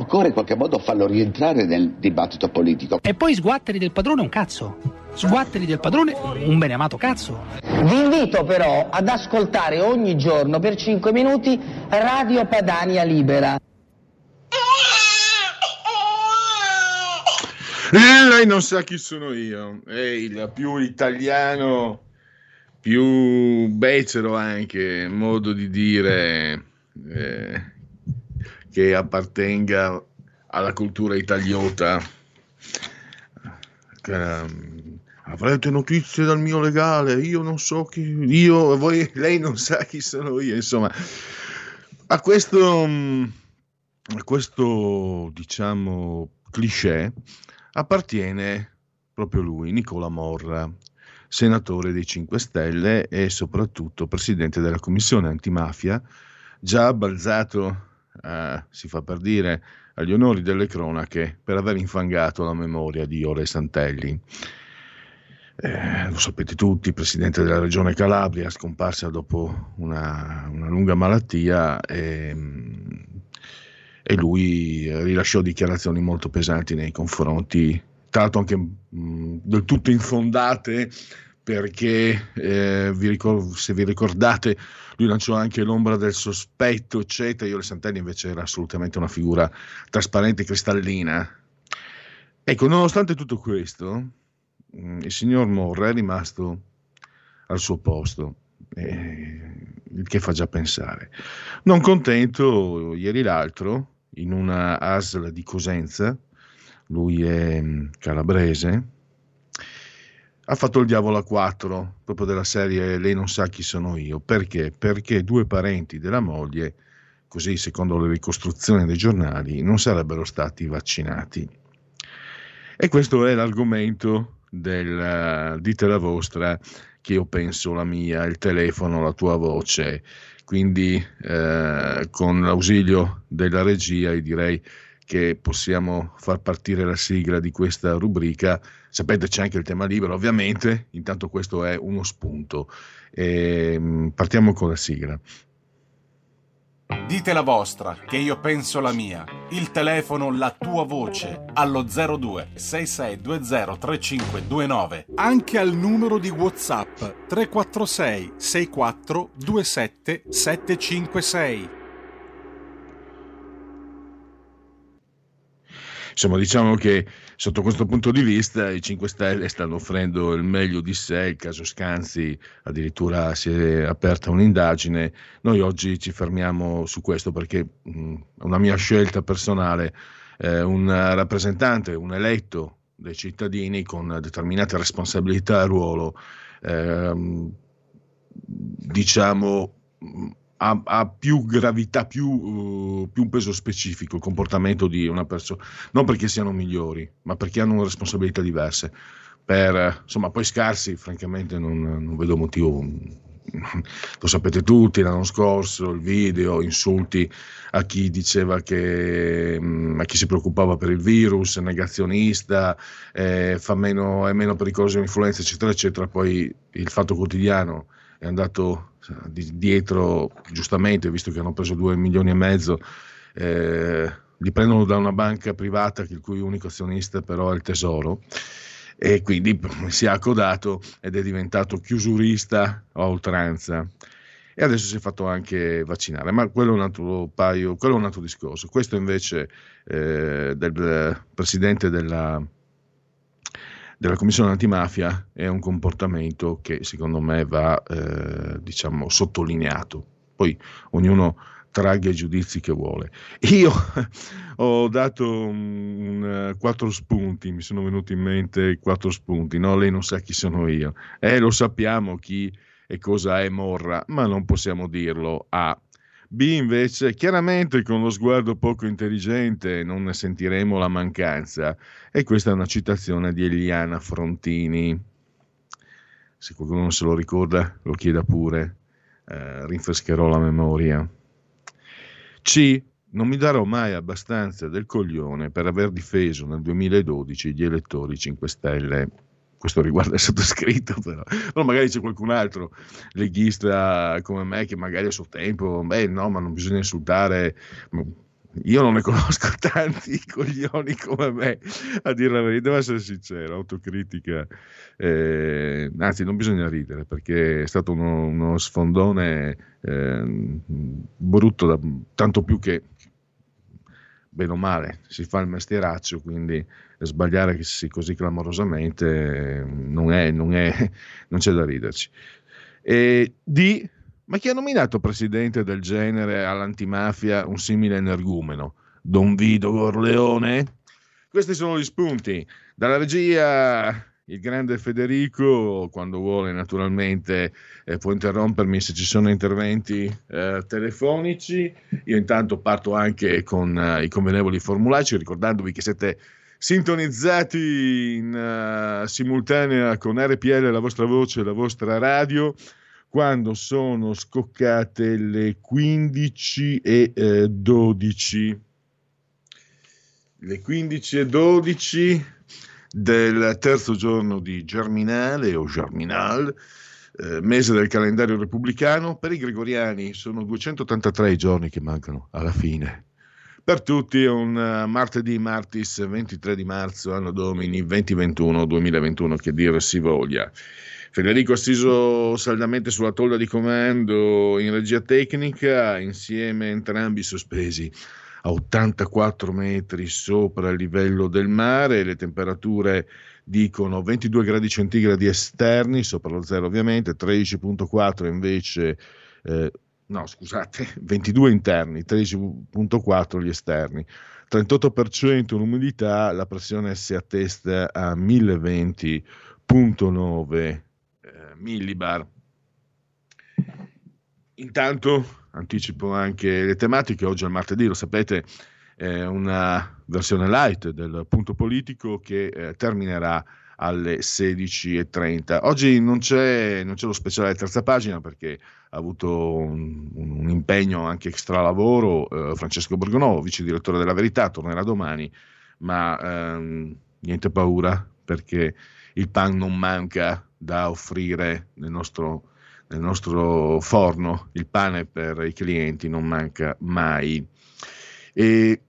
Occorre in qualche modo farlo rientrare nel dibattito politico. E poi sguatteri del padrone un cazzo. Sguatteri del padrone un beneamato cazzo. Vi invito però ad ascoltare ogni giorno per 5 minuti Radio Padania Libera. lei non sa chi sono io, è il più italiano, più becero anche, modo di dire, eh, che appartenga alla cultura italiota. Um, avrete notizie dal mio legale, io non so chi, io, voi, lei non sa chi sono io, insomma. A questo, a questo diciamo, cliché appartiene proprio lui, Nicola Morra, senatore dei 5 Stelle e soprattutto presidente della commissione antimafia, già balzato eh, si fa per dire, agli onori delle cronache per aver infangato la memoria di Ore Santelli. Eh, lo sapete tutti, presidente della regione Calabria, scomparsa dopo una, una lunga malattia e, e, lui rilasciò dichiarazioni molto pesanti nei confronti, tra l'altro anche mh, del tutto infondate, perché eh, vi ricordo, se vi ricordate lui lanciò anche l'ombra del sospetto, eccetera. Io le Santelli invece era assolutamente una figura trasparente, cristallina. Ecco, nonostante tutto questo, mm, il signor Morra è rimasto al suo posto, eh, il che fa già pensare. Non contento, ieri l'altro, in una ASL di Cosenza, lui è mm, calabrese, ha fatto il diavolo a quattro, proprio della serie Lei non sa chi sono io. Perché? Perché due parenti della moglie, così secondo le ricostruzioni dei giornali, non sarebbero stati vaccinati. E questo è l'argomento del uh, dite la vostra, che io penso la mia, il telefono, la tua voce. Quindi eh, con l'ausilio della regia direi che possiamo far partire la sigla di questa rubrica. Sapete c'è anche il tema libero, ovviamente, intanto questo è uno spunto. E, ehm, partiamo con la sigla. Dite la vostra, che io penso la mia. Il telefono, la tua voce, allo 02 6620 3529. Anche al numero di WhatsApp 346 64 27 756. Insomma, diciamo che sotto questo punto di vista i 5 Stelle stanno offrendo il meglio di sé, il caso Scanzi addirittura si è aperta un'indagine. Noi oggi ci fermiamo su questo perché è una mia scelta personale, eh, un rappresentante, un eletto dei cittadini con determinate responsabilità e ruolo, eh, diciamo ha, ha, più gravità, più, uh, più, un peso specifico il comportamento di una persona, non perché siano migliori, ma perché hanno responsabilità diverse. Per, insomma, poi scarsi, francamente, non, non vedo motivo. Lo sapete tutti, l'anno scorso, il video, insulti a chi diceva che, mm, a chi si preoccupava per il virus, negazionista, eh, meno, è meno pericoloso l'influenza, eccetera, eccetera. Poi il fatto quotidiano è andato dietro, giustamente, visto che hanno preso 2 milioni e mezzo, eh, li prendono da una banca privata il cui unico azionista però è il tesoro e quindi si è accodato ed è diventato chiusurista a oltranza. e adesso si è fatto anche vaccinare, ma quello è un altro paio, è un altro discorso. Questo invece eh, del presidente della, della Commissione antimafia è un comportamento che secondo me va eh, diciamo sottolineato. Poi ognuno tragga i giudizi che vuole. Io ho dato un, quattro spunti, mi sono venuti in mente quattro spunti, no? Lei non sa chi sono io. Eh, lo sappiamo chi e cosa è Morra, ma non possiamo dirlo a B invece, chiaramente con lo sguardo poco intelligente non ne sentiremo la mancanza. E questa è una citazione di Eliana Frontini. Se qualcuno non se lo ricorda, lo chieda pure. Eh, rinfrescherò la memoria. C. Non mi darò mai abbastanza del coglione per aver difeso nel 2012 gli elettori 5 Stelle. Questo riguarda il sottoscritto, però. però magari c'è qualcun altro leghista come me che magari a suo tempo, beh, no, ma non bisogna insultare. Io non ne conosco tanti coglioni come me, a dire la verità, devo essere sincero, autocritica. Eh, anzi, non bisogna ridere perché è stato uno, uno sfondone eh, brutto, da, tanto più che bene o male si fa il mestieraccio, quindi sbagliare così clamorosamente non, è, non, è, non c'è da riderci. E di ma chi ha nominato presidente del genere all'antimafia un simile energumeno? Don Vido Gorleone? Questi sono gli spunti. Dalla regia il grande Federico, quando vuole naturalmente, eh, può interrompermi se ci sono interventi eh, telefonici. Io intanto parto anche con eh, i convenevoli formulaici, ricordandovi che siete sintonizzati in uh, simultanea con RPL, la vostra voce, la vostra radio quando sono scoccate le 15 e eh, 12. Le 15 e 12 del terzo giorno di Germinale o Germinal, eh, mese del calendario repubblicano. Per i gregoriani sono 283 i giorni che mancano alla fine. Per tutti un uh, martedì, martis 23 di marzo, anno domini 2021-2021, che dire si voglia. Federico assiso saldamente sulla tolla di comando in regia tecnica, insieme entrambi sospesi a 84 metri sopra il livello del mare, le temperature dicono 22 gradi centigradi esterni, sopra lo zero ovviamente, 13.4 invece, eh, no scusate, 22 interni, 13.4 gli esterni. 38% l'umidità, la pressione si attesta a 1020.9 millibar. Intanto anticipo anche le tematiche, oggi è martedì, lo sapete, è una versione light del punto politico che eh, terminerà alle 16.30. Oggi non c'è, non c'è, lo speciale terza pagina perché ha avuto un, un impegno anche extra lavoro. Eh, Francesco Borgonovo, vice direttore della Verità, tornerà domani, ma ehm, niente paura perché il pan non manca da offrire nel nostro, nel nostro forno, il pane per i clienti non manca mai. E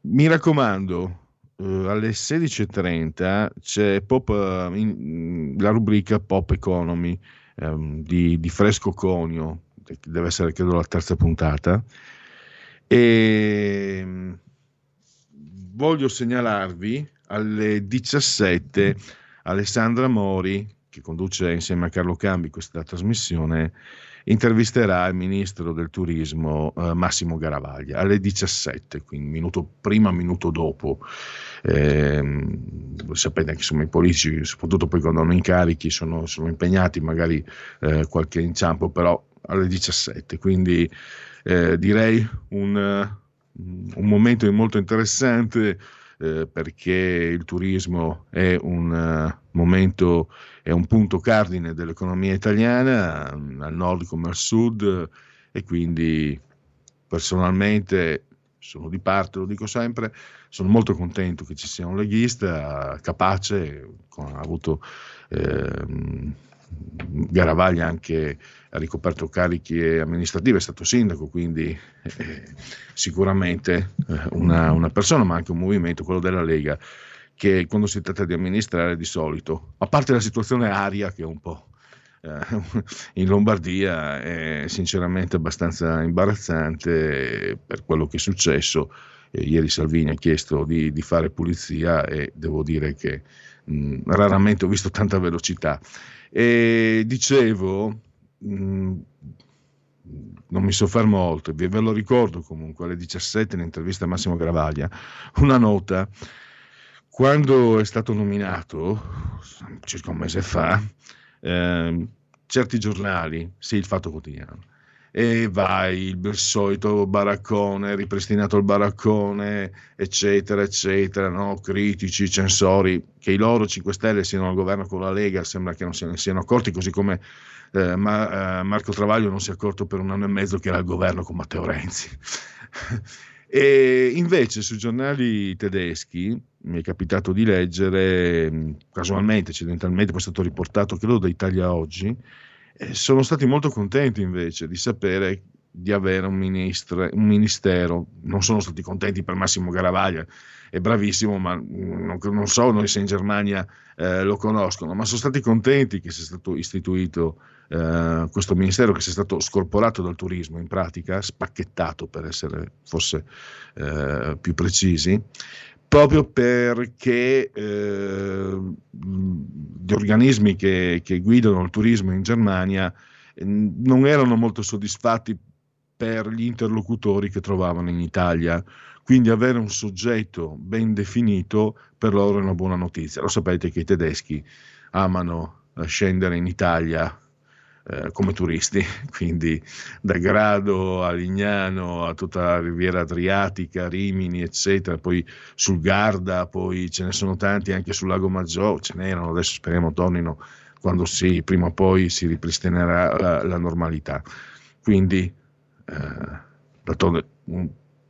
mi raccomando, Uh, alle 16.30 c'è Pop, uh, in, la rubrica Pop Economy um, di, di, Fresco Conio, che deve essere credo la terza puntata. E um, voglio segnalarvi alle 17 Alessandra Mori che conduce insieme a Carlo Cambi questa trasmissione, intervisterà il ministro del turismo eh, Massimo Garavaglia alle 17, quindi minuto prima, minuto dopo. Eh, sapete che insomma, i politici, soprattutto poi quando hanno incarichi, sono, sono impegnati, magari eh, qualche inciampo, però alle 17. Quindi eh, direi un, un momento molto interessante eh, perché il turismo è un uh, momento, è un punto cardine dell'economia italiana, al nord come al sud, e quindi personalmente sono di parte, lo dico sempre, sono molto contento che ci sia un leghista capace, ha avuto eh, Garavaglia anche ha ricoperto carichi amministrative, è stato sindaco, quindi eh, sicuramente eh, una, una, persona, ma anche un movimento, quello della Lega, che quando si tratta di amministrare di solito, a parte la situazione aria che è un po', eh, in Lombardia è sinceramente abbastanza imbarazzante per quello che è successo. Eh, ieri Salvini ha chiesto di, di, fare pulizia e devo dire che mh, raramente ho visto tanta velocità. E dicevo, mh, non mi soffermo oltre, ve lo ricordo comunque alle 17 in intervista a Massimo Gravaglia, una nota. Quando è stato nominato, circa un mese fa, eh, certi giornali, sì, il Fatto Quotidiano, e vai il solito baraccone, ripristinato il baraccone, eccetera, eccetera, no? critici, censori, che i loro 5 Stelle siano al governo con la Lega, sembra che non se ne siano accorti, così come eh, ma, eh, Marco Travaglio non si è accorto per un anno e mezzo che era al governo con Matteo Renzi. e invece sui giornali tedeschi mi è capitato di leggere, mm, casualmente, accidentalmente, poi è stato riportato, credo da Italia Oggi, sono stati molto contenti invece di sapere di avere un, ministro, un ministero, non sono stati contenti per Massimo Garavaglia, è bravissimo, ma non, non so noi se in Germania eh, lo conoscono, ma sono stati contenti che sia stato istituito eh, questo ministero, che sia stato scorporato dal turismo in pratica, spacchettato per essere forse eh, più precisi, proprio perché eh, gli organismi che, che, guidano il turismo in Germania eh, non erano molto soddisfatti per gli interlocutori che trovavano in Italia. Quindi avere un soggetto ben definito per loro è una buona notizia. Lo sapete che i tedeschi amano eh, scendere in Italia eh, come turisti, quindi da Grado a Lignano a tutta la riviera Adriatica, Rimini, eccetera, poi sul Garda, poi ce ne sono tanti anche sul Lago Maggiore, ce n'erano, adesso speriamo tornino quando sì, prima o poi si ripristinerà la, la normalità. Quindi, eh,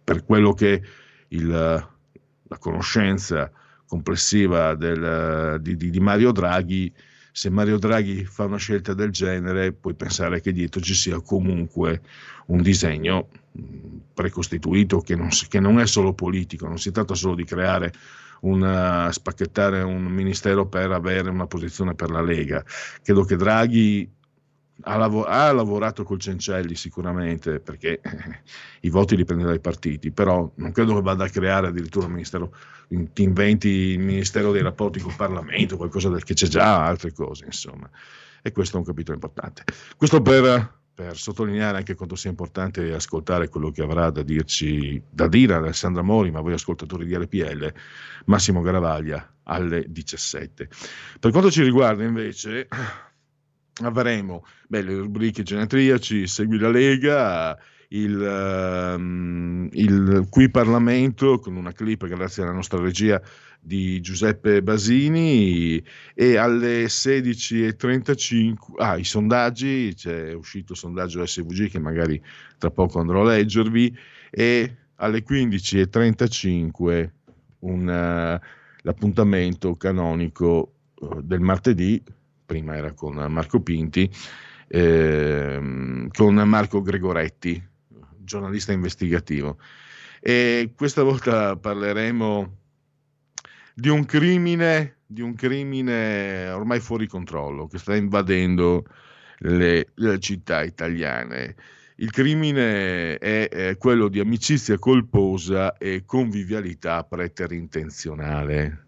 per quello che il, la conoscenza complessiva del, di, di Mario Draghi, se Mario Draghi fa una scelta del genere, puoi pensare che dietro ci sia comunque un disegno precostituito che non, che non è solo politico, non si tratta solo di creare una, spacchettare un ministero per avere una posizione per la Lega. Credo che Draghi ha, lav- ha, lavorato col Cencelli sicuramente perché eh, i voti li prende dai partiti, però non credo che vada a creare addirittura un ministero, ti inventi il ministero dei rapporti col Parlamento, qualcosa del, che c'è già, altre cose insomma. E questo è un capitolo importante. Questo per, per sottolineare anche quanto sia importante ascoltare quello che avrà da dirci, da dire Alessandra Mori, ma voi ascoltatori di RPL, Massimo Garavaglia alle 17. Per quanto ci riguarda invece avremo beh, le rubriche genetriaci, Segui la Lega, il, um, il Qui Parlamento con una clip grazie alla nostra regia di Giuseppe Basini e alle 16.35 ah, i sondaggi, c'è uscito il sondaggio SVG che magari tra poco andrò a leggervi e alle 15.35 un, uh, l'appuntamento canonico uh, del martedì prima era con Marco Pinti, eh, con Marco Gregoretti, giornalista investigativo. E questa volta parleremo di un crimine, di un crimine ormai fuori controllo che sta invadendo le, le città italiane. Il crimine è, è, quello di amicizia colposa e convivialità preterintenzionale,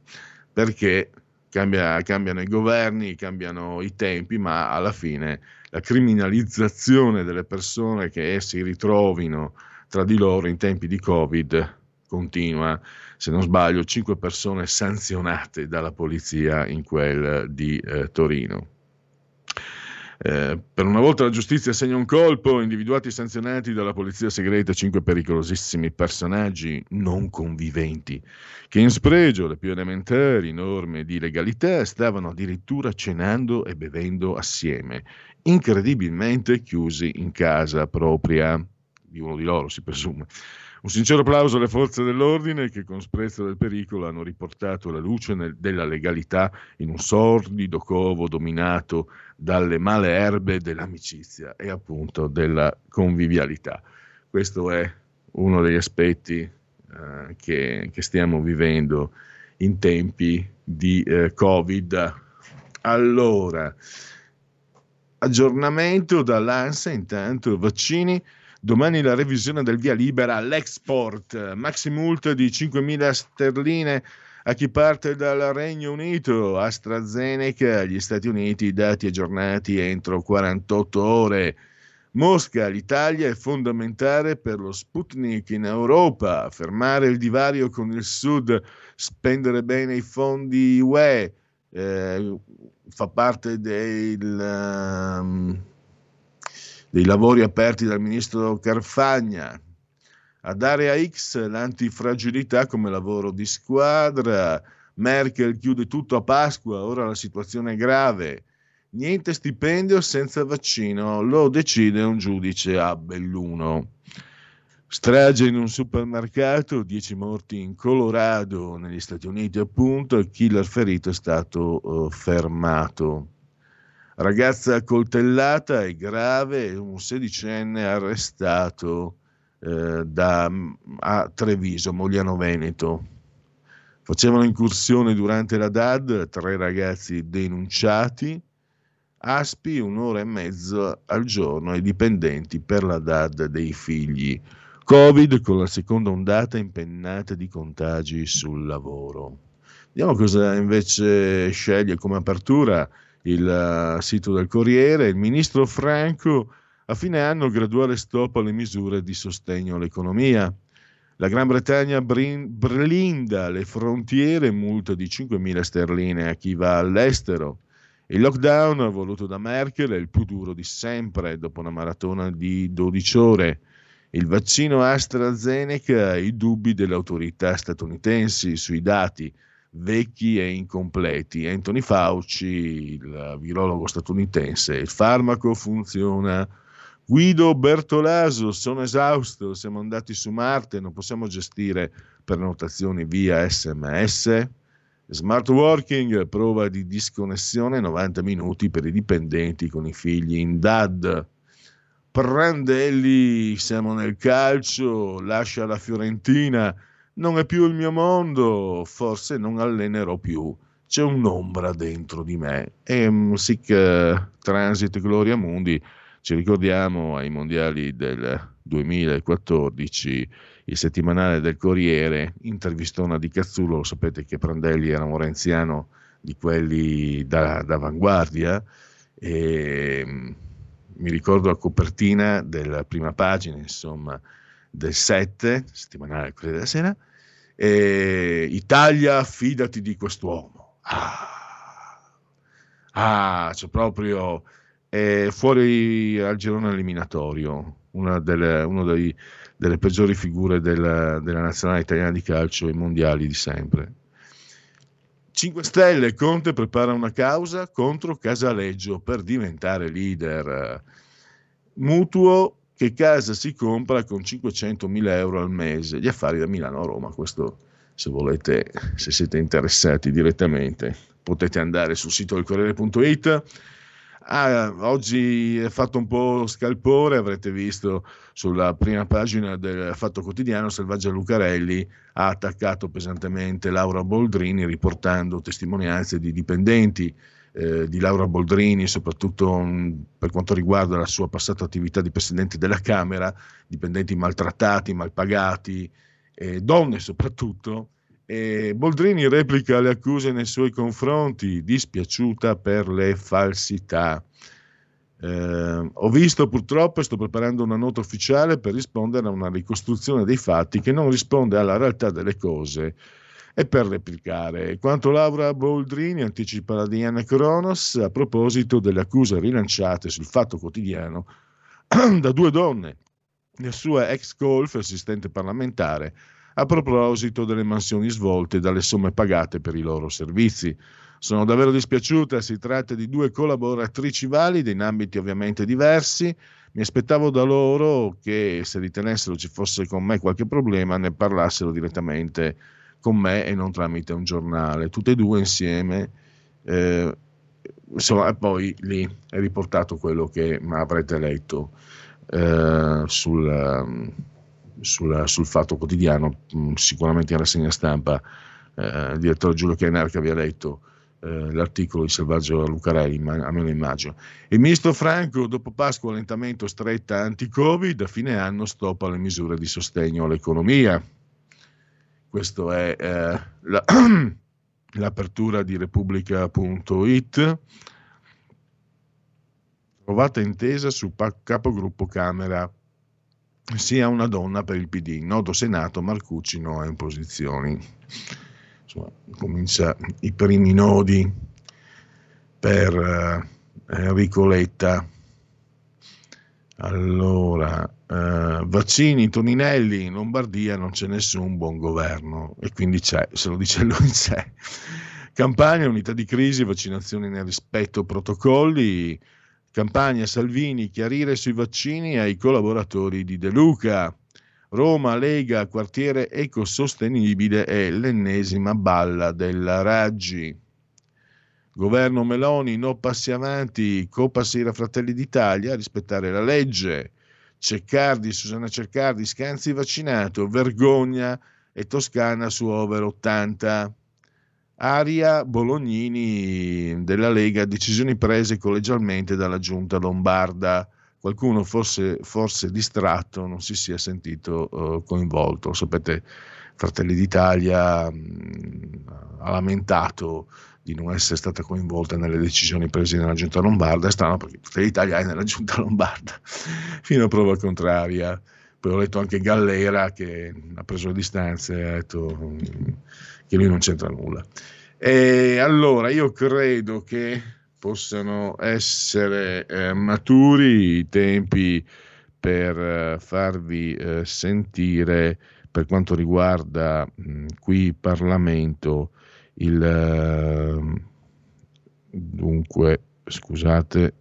perché Cambia, cambiano i governi, cambiano i tempi, ma alla fine la criminalizzazione delle persone che si ritrovino tra di loro in tempi di Covid continua. Se non sbaglio, cinque persone sanzionate dalla polizia in quel di eh, Torino. Eh, per una volta la giustizia segna un colpo, individuati e sanzionati dalla polizia segreta cinque pericolosissimi personaggi non conviventi, che in spregio alle più elementari norme di legalità stavano addirittura cenando e bevendo assieme, incredibilmente chiusi in casa propria, di uno di loro si presume. Un sincero applauso alle forze dell'ordine che con sprezzo del pericolo hanno riportato la luce nel, della legalità in un sordido covo dominato dalle male erbe dell'amicizia e appunto della convivialità. Questo è uno degli aspetti eh, che, che, stiamo vivendo in tempi di eh, Covid. Allora, aggiornamento dall'ANSA, intanto vaccini. Domani la revisione del via libera all'export, maxi multa di 5.000 sterline a chi parte dal Regno Unito, AstraZeneca, gli Stati Uniti, dati aggiornati entro 48 ore. Mosca, l'Italia è fondamentale per lo Sputnik in Europa, fermare il divario con il Sud, spendere bene i fondi UE, eh, fa parte del, um, dei lavori aperti dal ministro Carfagna, ad Area X l'antifragilità come lavoro di squadra, Merkel chiude tutto a Pasqua, ora la situazione è grave, niente stipendio senza vaccino, lo decide un giudice a Belluno. Strage in un supermercato, 10 morti in Colorado, negli Stati Uniti appunto, il killer ferito è stato uh, fermato. Ragazza coltellata è grave, un sedicenne arrestato eh, da, a Treviso, Mogliano Veneto. Facevano incursione durante la DAD, tre ragazzi denunciati, Aspi un'ora e mezza al giorno ai dipendenti per la DAD dei figli. Covid con la seconda ondata impennata di contagi sul lavoro. Vediamo cosa invece sceglie come apertura il uh, sito del Corriere. Il ministro Franco a fine anno graduale stop alle misure di sostegno all'economia. La Gran Bretagna blinda le frontiere, multa di 5.000 sterline a chi va all'estero. Il lockdown voluto da Merkel è il più duro di sempre dopo una maratona di 12 ore. Il vaccino AstraZeneca, i dubbi delle autorità statunitensi sui dati vecchi e incompleti. Anthony Fauci, il virologo statunitense, il farmaco funziona Guido Bertolaso, sono esausto, siamo andati su Marte, non possiamo gestire prenotazioni via sms. Smart working, prova di disconnessione 90 minuti per i dipendenti con i figli in DAD. Prandelli, siamo nel calcio, lascia la Fiorentina, non è più il mio mondo, forse non allenerò più. C'è un'ombra dentro di me. E um, sic uh, transit gloria mundi ci ricordiamo ai mondiali del 2014 il settimanale del Corriere intervistò una di Cazzulo, lo sapete che Prandelli era un renziano di quelli da, d'avanguardia e mm, mi ricordo la copertina della prima pagina, insomma, del 7, settimanale del Corriere della Sera, e Italia, fidati di quest'uomo. Ah, ah c'è proprio è fuori al girone eliminatorio, una delle, una dei, delle peggiori figure della, della, nazionale italiana di calcio ai mondiali di sempre. 5 Stelle, Conte prepara una causa contro Casaleggio per diventare leader. Mutuo che casa si compra con 500.000 euro al mese, gli affari da Milano a Roma, questo se volete, se siete interessati direttamente, potete andare sul sito del Corriere.it Ah, oggi è fatto un po' scalpore, avrete visto sulla prima pagina del Fatto Quotidiano, Selvaggia Lucarelli ha attaccato pesantemente Laura Boldrini riportando testimonianze di dipendenti eh, di Laura Boldrini, soprattutto mm, per quanto riguarda la sua passata attività di Presidente della Camera, dipendenti maltrattati, malpagati, eh, donne soprattutto, e Boldrini replica le accuse nei suoi confronti, dispiaciuta per le falsità. Eh, ho visto purtroppo e sto preparando una nota ufficiale per rispondere a una ricostruzione dei fatti che non risponde alla realtà delle cose e per replicare. Quanto Laura Boldrini anticipa la Diana Cronos a proposito delle accuse rilanciate sul fatto quotidiano da due donne, la sua ex golf assistente parlamentare a proposito delle mansioni svolte e dalle somme pagate per i loro servizi. Sono davvero dispiaciuta, si tratta di due collaboratrici valide in ambiti ovviamente diversi. Mi aspettavo da loro che se ritenessero ci fosse con me qualche problema ne parlassero direttamente con me e non tramite un giornale. Tutte e due insieme. Eh, insomma, poi lì è riportato quello che avrete letto eh, sul sul, sul Fatto Quotidiano, mm, sicuramente in rassegna stampa, eh, il direttore Giulio Chianar che aveva letto eh, l'articolo di Selvaggio Lucarelli, ma a me lo immagino. Il ministro Franco, dopo Pasqua, allentamento stretta anti-Covid, a fine anno stoppa le misure di sostegno all'economia. Questa è eh, la, l'apertura di Repubblica.it. Trovata intesa su capogruppo Camera sia una donna per il PD. Nodo Senato, Marcucci no a imposizioni. Insomma, comincia i primi nodi per eh, Enrico Letta. Allora, eh, vaccini, Toninelli, in Lombardia non c'è nessun buon governo e quindi c'è, se lo dice lui c'è. Campagna, unità di crisi, vaccinazioni nel rispetto protocolli, Campagna Salvini, chiarire sui vaccini ai collaboratori di De Luca. Roma, Lega, quartiere ecosostenibile è l'ennesima balla della Raggi. Governo Meloni, no passi avanti, Copasira Fratelli d'Italia, rispettare la legge. Ceccardi, Susanna Ceccardi, Scanzi vaccinato, vergogna e Toscana su over 80. Aria Bolognini della Lega, decisioni prese collegialmente dalla giunta lombarda. Qualcuno forse, forse distratto non si sia sentito uh, coinvolto. Sapete, Fratelli d'Italia mh, ha lamentato di non essere stata coinvolta nelle decisioni prese nella giunta lombarda. È strano perché Fratelli d'Italia è nella giunta lombarda fino a prova contraria. Poi ho letto anche Gallera che ha preso le distanze e ha detto che lui non c'entra nulla. E allora io credo che possano essere eh, maturi i tempi per eh, farvi eh, sentire per quanto riguarda mh, qui Parlamento il ehm, dunque scusate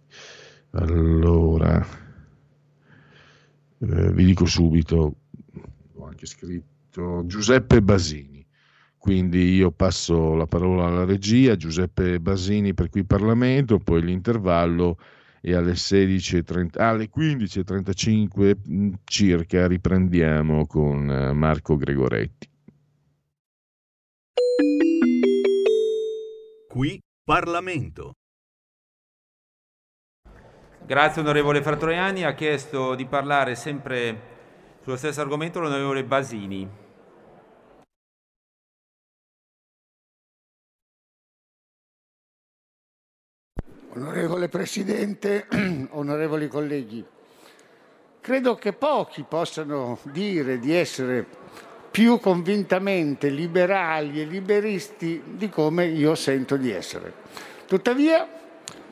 allora eh, vi dico subito ho anche scritto Giuseppe Basini quindi io passo la parola alla regia, Giuseppe Basini per qui Parlamento, poi l'intervallo e alle, 16.30, alle 15.35 mm, circa riprendiamo con eh, Marco Gregoretti. Qui Parlamento. Grazie onorevole Fratroiani, ha chiesto di parlare sempre sullo stesso argomento l'onorevole Basini. Onorevole Presidente, onorevoli colleghi, credo che pochi possano dire di essere più convintamente liberali e liberisti di come io sento di essere. Tuttavia,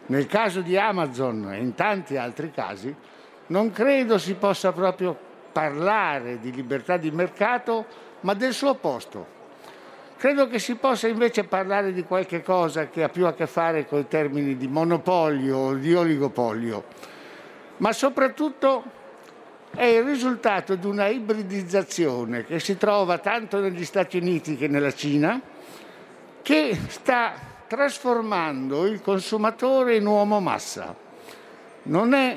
nel caso di Amazon e in tanti altri casi, non credo si possa proprio parlare di libertà di mercato, ma del suo opposto, Credo che si possa invece parlare di qualche cosa che ha più a che fare con i termini di monopolio o di oligopolio, ma soprattutto è il risultato di una ibridizzazione che si trova tanto negli Stati Uniti che nella Cina, che sta trasformando il consumatore in uomo massa. Non è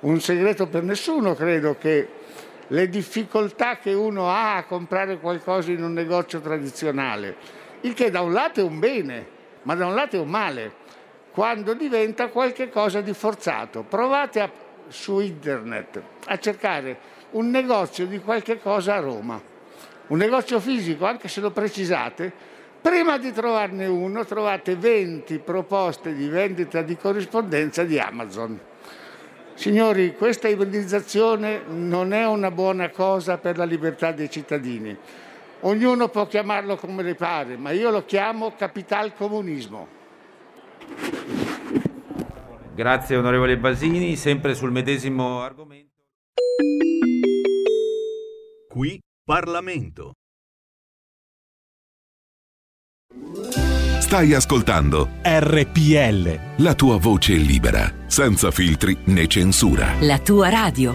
un segreto per nessuno, credo, che le difficoltà che uno ha a comprare qualcosa in un negozio tradizionale, il che da un lato è un bene, ma da un lato è un male, quando diventa qualcosa di forzato. Provate a, su internet a cercare un negozio di qualche cosa a Roma, un negozio fisico, anche se lo precisate, prima di trovarne uno trovate 20 proposte di vendita di corrispondenza di Amazon. Signori, questa ibridizzazione non è una buona cosa per la libertà dei cittadini. Ognuno può chiamarlo come le pare, ma io lo chiamo capitalcomunismo. Grazie onorevole Basini, sempre sul medesimo argomento. Qui Parlamento. Stai ascoltando RPL. La tua voce libera, senza filtri né censura. La tua radio.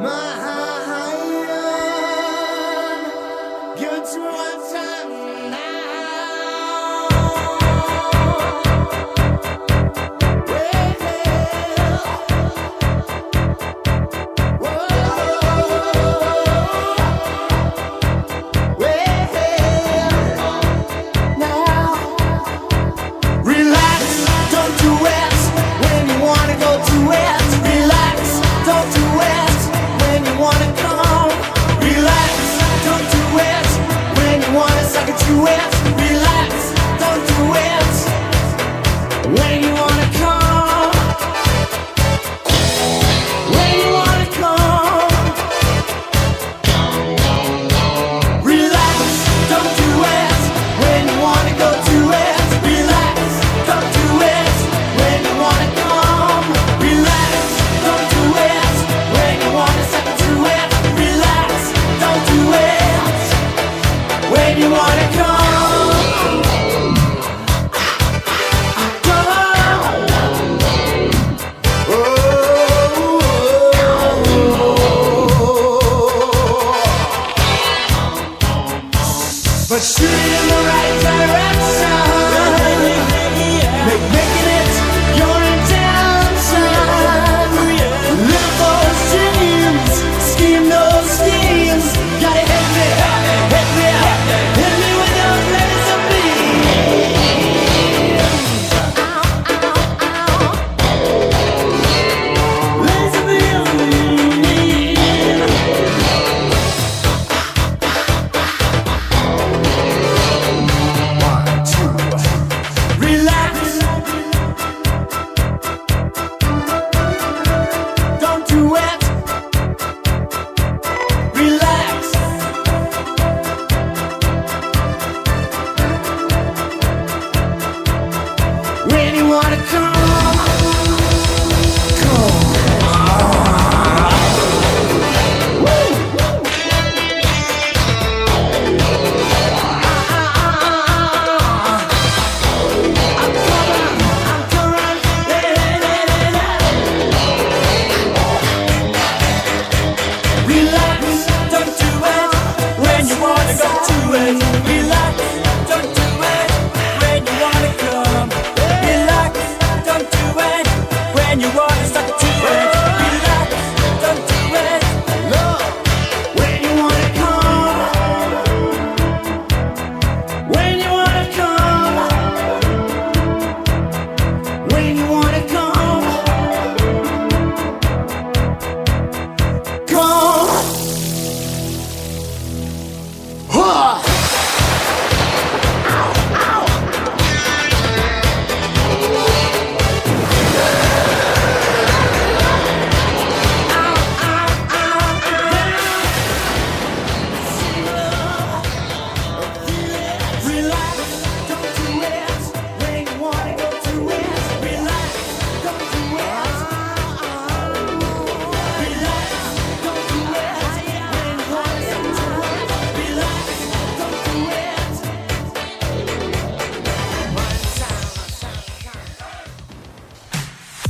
Relax,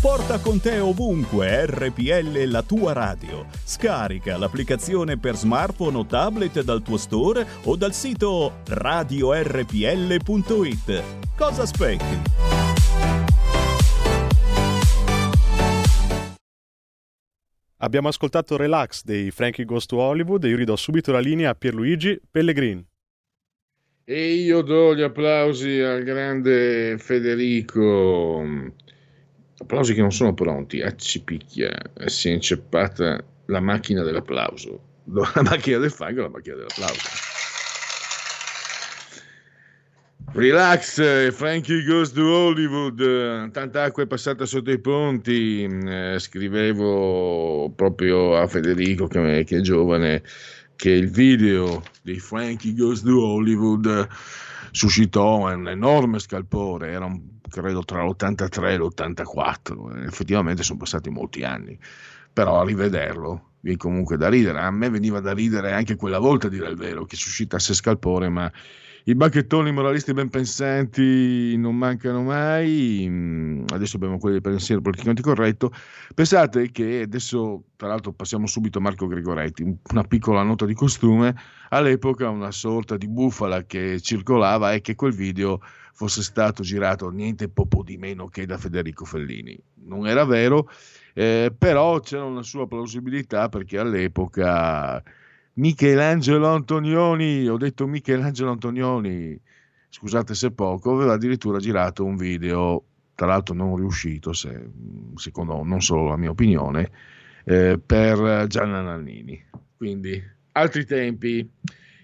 Porta con te ovunque RPL la tua radio. Scarica l'applicazione per smartphone o tablet dal tuo store o dal sito radiorpl.it. Cosa aspetti? Abbiamo ascoltato Relax dei Frankie Goes to Hollywood e io ridò subito la linea a Pierluigi Pellegrin. E io do gli applausi al grande Federico. Applausi che non sono pronti. Ah, ci picchia. Si è inceppata la macchina dell'applauso. La macchina del fango la macchina dell'applauso. Relax, eh, Frankie Goes to Hollywood, eh, tanta acqua è passata sotto i ponti, eh, scrivevo proprio a Federico che, è giovane che il video di Frankie Goes to Hollywood eh, suscitò un enorme scalpore, era un- credo tra l'83 e l'84, eh, effettivamente sono passati molti anni, però a rivederlo viene comunque da ridere. A me veniva da ridere anche quella volta, a dire il vero, che suscitasse scalpore, ma i bacchettoni moralisti ben pensanti non mancano mai. Mm, Adesso abbiamo quelli del pensiero politicamente corretto. Pensate che adesso, tra l'altro, passiamo subito a Marco Gregoretti, un- una piccola nota di costume. All'epoca una sorta di bufala che circolava è che quel video fosse stato girato niente poco di meno che da Federico Fellini. Non era vero, eh, però c'era una sua plausibilità perché all'epoca Michelangelo Antonioni, ho detto Michelangelo Antonioni, scusate se poco, aveva addirittura girato un video, tra l'altro non riuscito, se- secondo non solo la mia opinione, eh, per Gianna Nannini. Quindi altri tempi.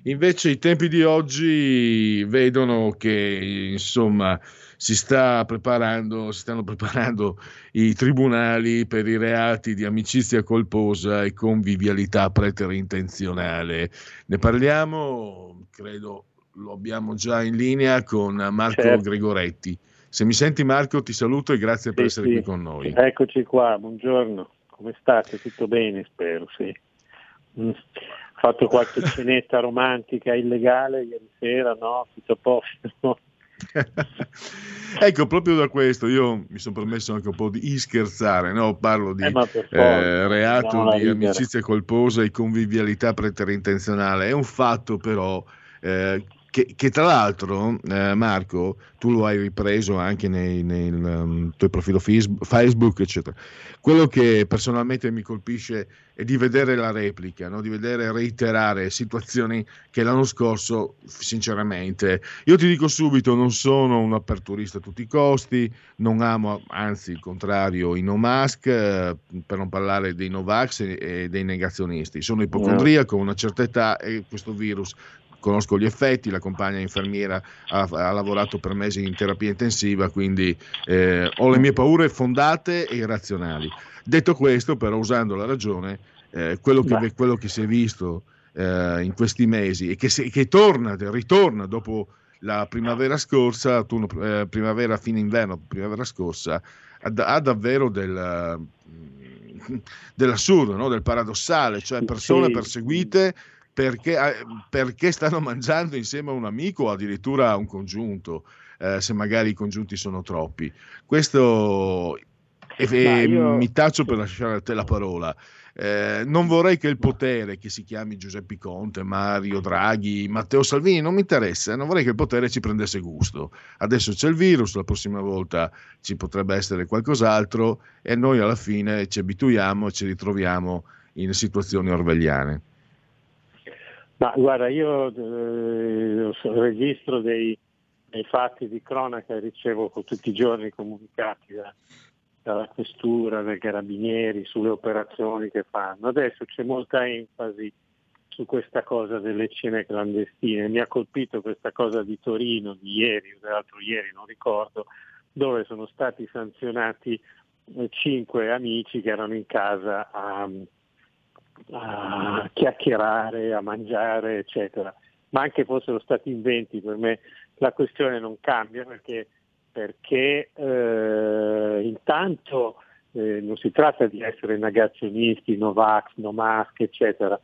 Invece i tempi di oggi vedono che insomma si sta preparando, si stanno preparando i tribunali per i reati di amicizia colposa e convivialità preterintenzionale. Ne parliamo, credo lo abbiamo già in linea con Marco Certo. Gregoretti. Se mi senti Marco ti saluto e grazie per essere sì. qui con noi. Eccoci qua, buongiorno. Come state? Tutto bene, spero, sì. Mm. Ho fatto qualche cenetta romantica illegale ieri sera, no? Tutto a posto. Ecco, proprio da questo io mi sono permesso anche un po' di scherzare, no? parlo di Eh, eh, reato di amicizia colposa e convivialità preterintenzionale. È un fatto però eh, che, che tra l'altro, eh, Marco, tu lo hai ripreso anche nei, nel um, tuo profilo Facebook, eccetera. Quello che personalmente mi colpisce è di vedere la replica, no? di vedere reiterare situazioni che l'anno scorso, sinceramente, io ti dico subito, non sono un aperturista a tutti i costi, non amo, anzi il contrario, i no mask, eh, per non parlare dei Novax e, e dei negazionisti. Sono ipocondriaco, ho una certa età e questo virus conosco gli effetti, la compagna infermiera ha, ha lavorato per mesi in terapia intensiva, quindi eh, ho le mie paure fondate e irrazionali. Detto questo, però usando la ragione, eh, quello, che, quello che si è visto eh, in questi mesi e che, se- che torna, ritorna dopo la primavera scorsa, autunno, eh, primavera fine inverno, primavera scorsa, ha, da- ha davvero del, mm, dell'assurdo, no? del paradossale, cioè persone perseguite perché, eh, perché stanno mangiando insieme a un amico o addirittura a un congiunto, eh, se magari i congiunti sono troppi. Questo e, e io- mi taccio per lasciare a te la parola. Eh, non vorrei che il potere, che si chiami Giuseppe Conte, Mario Draghi, Matteo Salvini, non mi interessa, non vorrei che il potere ci prendesse gusto. Adesso c'è il virus, la prossima volta ci potrebbe essere qualcos'altro e noi alla fine ci abituiamo e ci ritroviamo in situazioni orwelliane. Ma guarda, io eh, registro dei, dei fatti di cronaca e ricevo tutti i giorni comunicati da- dalla questura, dai carabinieri sulle operazioni che fanno. Adesso c'è molta enfasi su questa cosa delle cene clandestine. Mi ha colpito questa cosa di Torino di ieri, o dell'altro ieri, non ricordo, dove sono stati sanzionati eh, cinque amici che erano in casa a, a chiacchierare, a mangiare, eccetera. Ma anche fossero stati in 20, per me la questione non cambia perché, perché eh, intanto eh, non si tratta di essere negazionisti, Novax, no mask, eccetera.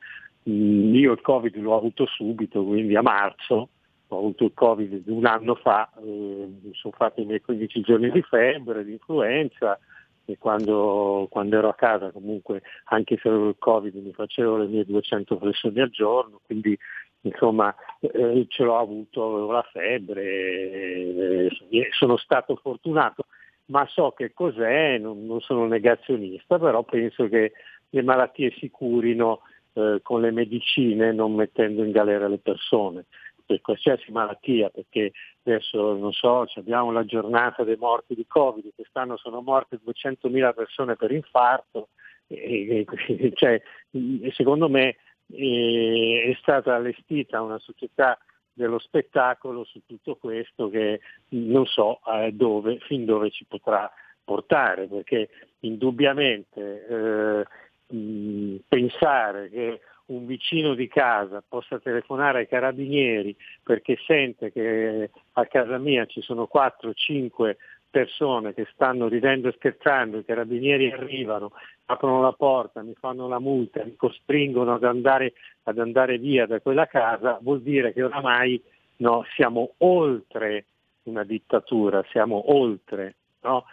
Mm, io il Covid l'ho avuto subito, quindi a marzo, ho avuto il Covid un anno fa, eh, sono fatto i miei 15 giorni di febbre, di influenza, e quando, quando ero a casa comunque anche se avevo il covid mi facevo le mie 200 flessioni al giorno quindi insomma eh, ce l'ho avuto avevo la febbre eh, sono stato fortunato. Ma so che cos'è non, non sono negazionista però penso che le malattie si curino eh, con le medicine non mettendo in galera le persone per qualsiasi malattia, perché adesso non so, abbiamo la giornata dei morti di Covid, quest'anno sono morte 200.000 persone per infarto, e, e- cioè, e secondo me eh, è stata allestita una società dello spettacolo su tutto questo che non so eh, dove, fin dove ci potrà portare, perché indubbiamente eh, mh, pensare che un vicino di casa possa telefonare ai carabinieri perché sente che a casa mia ci sono 4-5 persone che stanno ridendo e scherzando, i carabinieri arrivano, aprono la porta, mi fanno la multa, mi costringono ad andare, ad andare via da quella casa, vuol dire che oramai no, siamo oltre una dittatura, siamo oltre, no?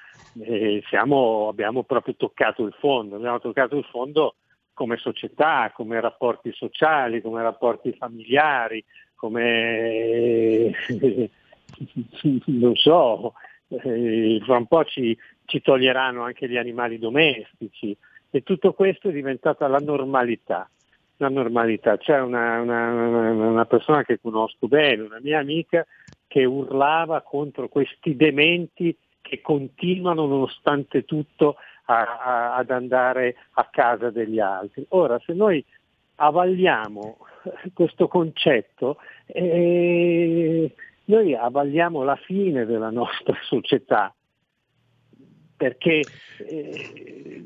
Siamo- abbiamo proprio toccato il fondo, abbiamo toccato il fondo come società, come rapporti sociali, come rapporti familiari, come non so, eh, fra un po' ci, ci toglieranno anche gli animali domestici e tutto questo è diventata la normalità. La normalità. C'è una- una- una persona che conosco bene, una mia amica, che urlava contro questi dementi che continuano nonostante tutto a- a- ad andare a casa degli altri. Ora, se noi avvalliamo questo concetto, eh, noi avvalliamo la fine della nostra società, perché eh,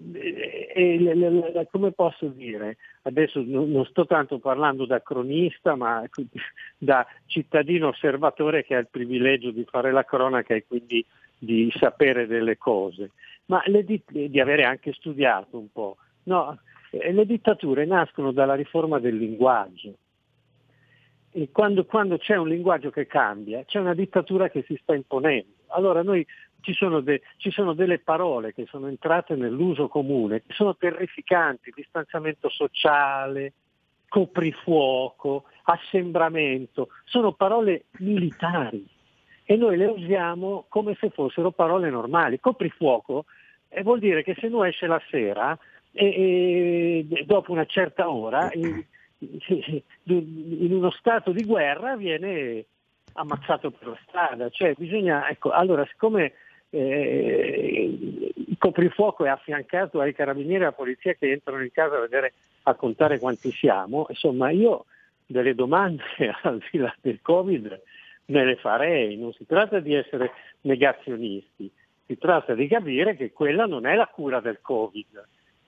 eh, le- come posso dire, adesso non non sto tanto parlando da cronista, ma da cittadino osservatore che ha il privilegio di fare la cronaca e quindi di sapere delle cose, ma di, di avere anche studiato un po'. No, eh, le dittature nascono dalla riforma del linguaggio. E quando, quando c'è un linguaggio che cambia, c'è una dittatura che si sta imponendo. Allora noi ci sono, de- ci sono delle parole che sono entrate nell'uso comune, che sono terrificanti, distanziamento sociale, coprifuoco, assembramento, sono parole militari e noi le usiamo come se fossero parole normali. Coprifuoco eh, vuol dire che se uno esce la sera e, e dopo una certa ora in, in uno stato di guerra viene ammazzato per la strada. Cioè bisogna, ecco, allora siccome eh, il coprifuoco è affiancato ai carabinieri e alla polizia che entrano in casa a vedere a contare quanti siamo, insomma io delle domande al di là del Covid me le farei, non si tratta di essere negazionisti, si tratta di capire che quella non è la cura del Covid.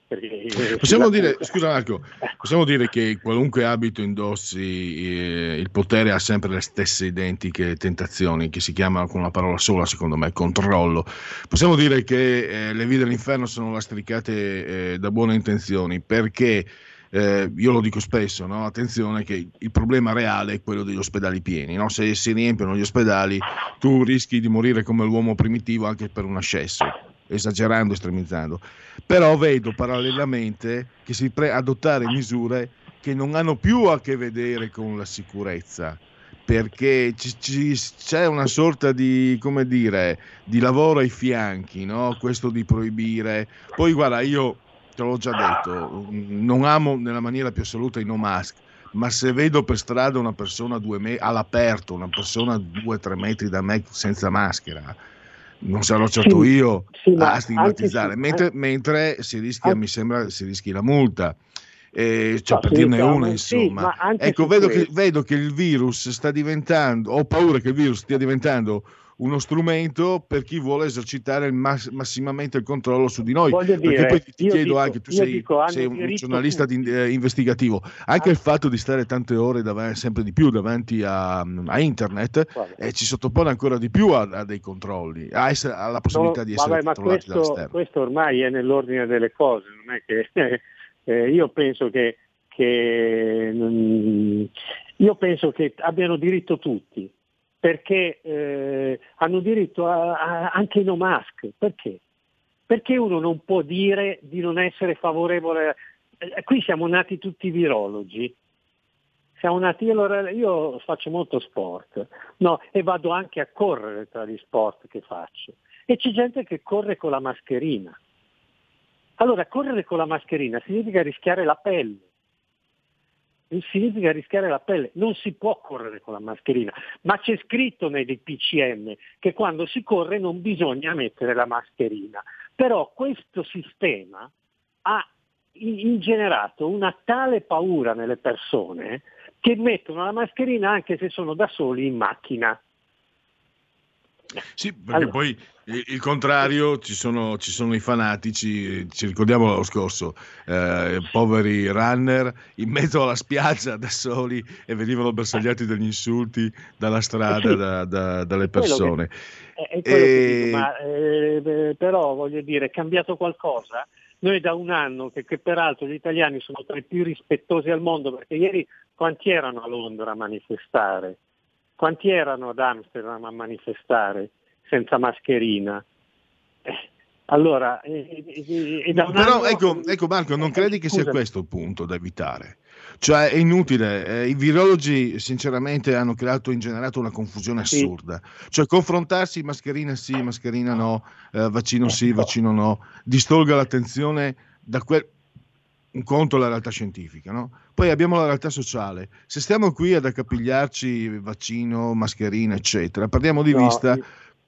Eh, Possiamo dire, scusa Marco, possiamo dire che qualunque abito indossi eh, il potere ha sempre le stesse identiche tentazioni che si chiamano con una parola sola, secondo me, controllo. Possiamo dire che eh, le vie dell'inferno sono lastricate eh, da buone intenzioni perché eh, io lo dico spesso, no? attenzione che il problema reale è quello degli ospedali pieni, no? se si riempiono gli ospedali tu rischi di morire come l'uomo primitivo anche per un ascesso, esagerando, estremizzando. Però vedo parallelamente che si pre- adottare misure che non hanno più a che vedere con la sicurezza, perché ci- ci- c'è una sorta di, come dire, di lavoro ai fianchi, no? questo di proibire. Poi guarda, io te l'ho già detto, non amo nella maniera più assoluta i no mask, ma se vedo per strada una persona me- all'aperto, una persona a due o tre metri da me senza maschera, non sarò certo Sì, io sì, a stigmatizzare, anche- mentre, anche- mentre si rischia, anche- mi sembra, si rischi la multa. Eh, cioè, No, per sì, dirne una, sì, insomma. ecco, vedo che, vedo che il virus sta diventando, ho paura che il virus stia diventando uno strumento per chi vuole esercitare il mass- massimamente il controllo su di noi. Voglio Perché dire, poi ti chiedo dico- anche, tu sei, dico, sei un giornalista di-. Ah. eh, investigativo, anche il fatto di stare tante ore davanti, sempre di più davanti a, a internet eh, ci sottopone ancora di più a, a dei controlli, a essere- alla possibilità No, di essere vabbè, ma controllati questo, dall'esterno. questo ormai è nell'ordine delle cose, non è che eh, io penso che, che, mm, io penso che abbiano diritto tutti, perché eh, hanno diritto a- a- anche i no mask, perché? Perché uno non può dire di non essere favorevole? eh, qui siamo nati tutti virologi, siamo nati, allora io faccio molto sport no, e vado anche a correre tra gli sport che faccio e c'è gente che corre con la mascherina. Allora correre con la mascherina significa rischiare la pelle, significa rischiare la pelle, non si può correre con la mascherina, ma c'è scritto nei DPCM che quando si corre non bisogna mettere la mascherina. Però questo sistema ha in- ingenerato una tale paura nelle persone che mettono la mascherina anche se sono da soli in macchina. Sì, perché Allora. poi Il, contrario, ci sono, ci sono i fanatici, ci ricordiamo l'anno scorso, eh, poveri runner in mezzo alla spiaggia da soli e venivano bersagliati dagli insulti dalla strada, Sì. da- da- dalle persone. Che E- dico, ma eh, beh, però voglio dire, è cambiato qualcosa? Noi da un anno, che, che peraltro gli italiani sono tra i più rispettosi al mondo, perché ieri quanti erano a Londra a manifestare? Quanti erano ad Amsterdam a manifestare senza mascherina? Eh, allora, eh, eh, eh, da un Però anno- ecco, ecco Marco, non credi che sia scusami. questo il punto da evitare? Cioè è inutile, eh, i virologi sinceramente hanno creato, ingenerato una confusione assurda. Cioè confrontarsi mascherina sì, mascherina no, eh, vaccino sì, vaccino no, distolga l'attenzione da quel... Un conto la realtà scientifica, no? Poi abbiamo la realtà sociale. Se stiamo qui ad accapigliarci vaccino, mascherina, eccetera, perdiamo di No, vista io-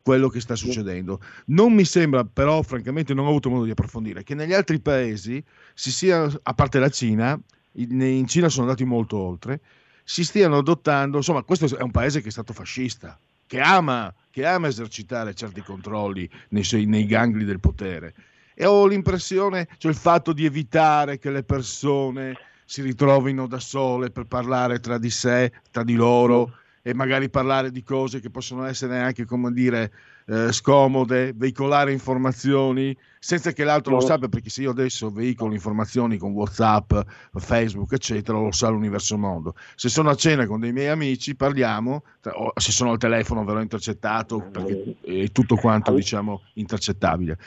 quello che sta succedendo. Non mi sembra, però, francamente, non ho avuto modo di approfondire, che negli altri paesi si sia, a parte la Cina, in, in Cina sono andati molto oltre, si stiano adottando, insomma, questo è un paese che è stato fascista, che ama, che ama esercitare certi controlli nei, suoi- nei gangli del potere. E ho l'impressione, cioè il fatto di evitare che le persone si ritrovino da sole per parlare tra di sé, tra di loro e magari parlare di cose che possono essere anche, come dire, eh, scomode, veicolare informazioni senza che l'altro lo sappia, perché se io adesso veicolo informazioni con WhatsApp, Facebook, eccetera, lo sa l'universo mondo. Se sono a cena con dei miei amici, parliamo, o se sono al telefono verrò intercettato, perché è tutto quanto, diciamo, intercettabile.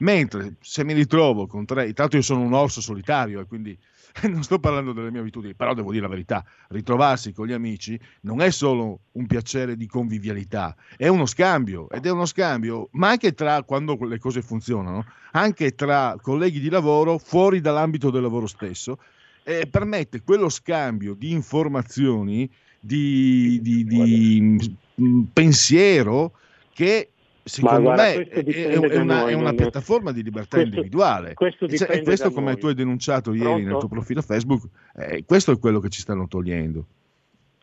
Mentre se mi ritrovo con tre, intanto io sono un orso solitario e quindi non sto parlando delle mie abitudini, però devo dire la verità, ritrovarsi con gli amici non è solo un piacere di convivialità, è uno scambio ed è uno scambio, ma anche tra, quando le cose funzionano, anche tra colleghi di lavoro fuori dall'ambito del lavoro stesso, eh, permette quello scambio di informazioni, di, di- di, mm, pensiero che secondo guarda, me è, è una, noi, è una piattaforma di libertà questo- individuale. questo E cioè- questo, come noi. tu hai denunciato ieri nel Pronto? tuo profilo Facebook, eh, questo è quello che ci stanno togliendo.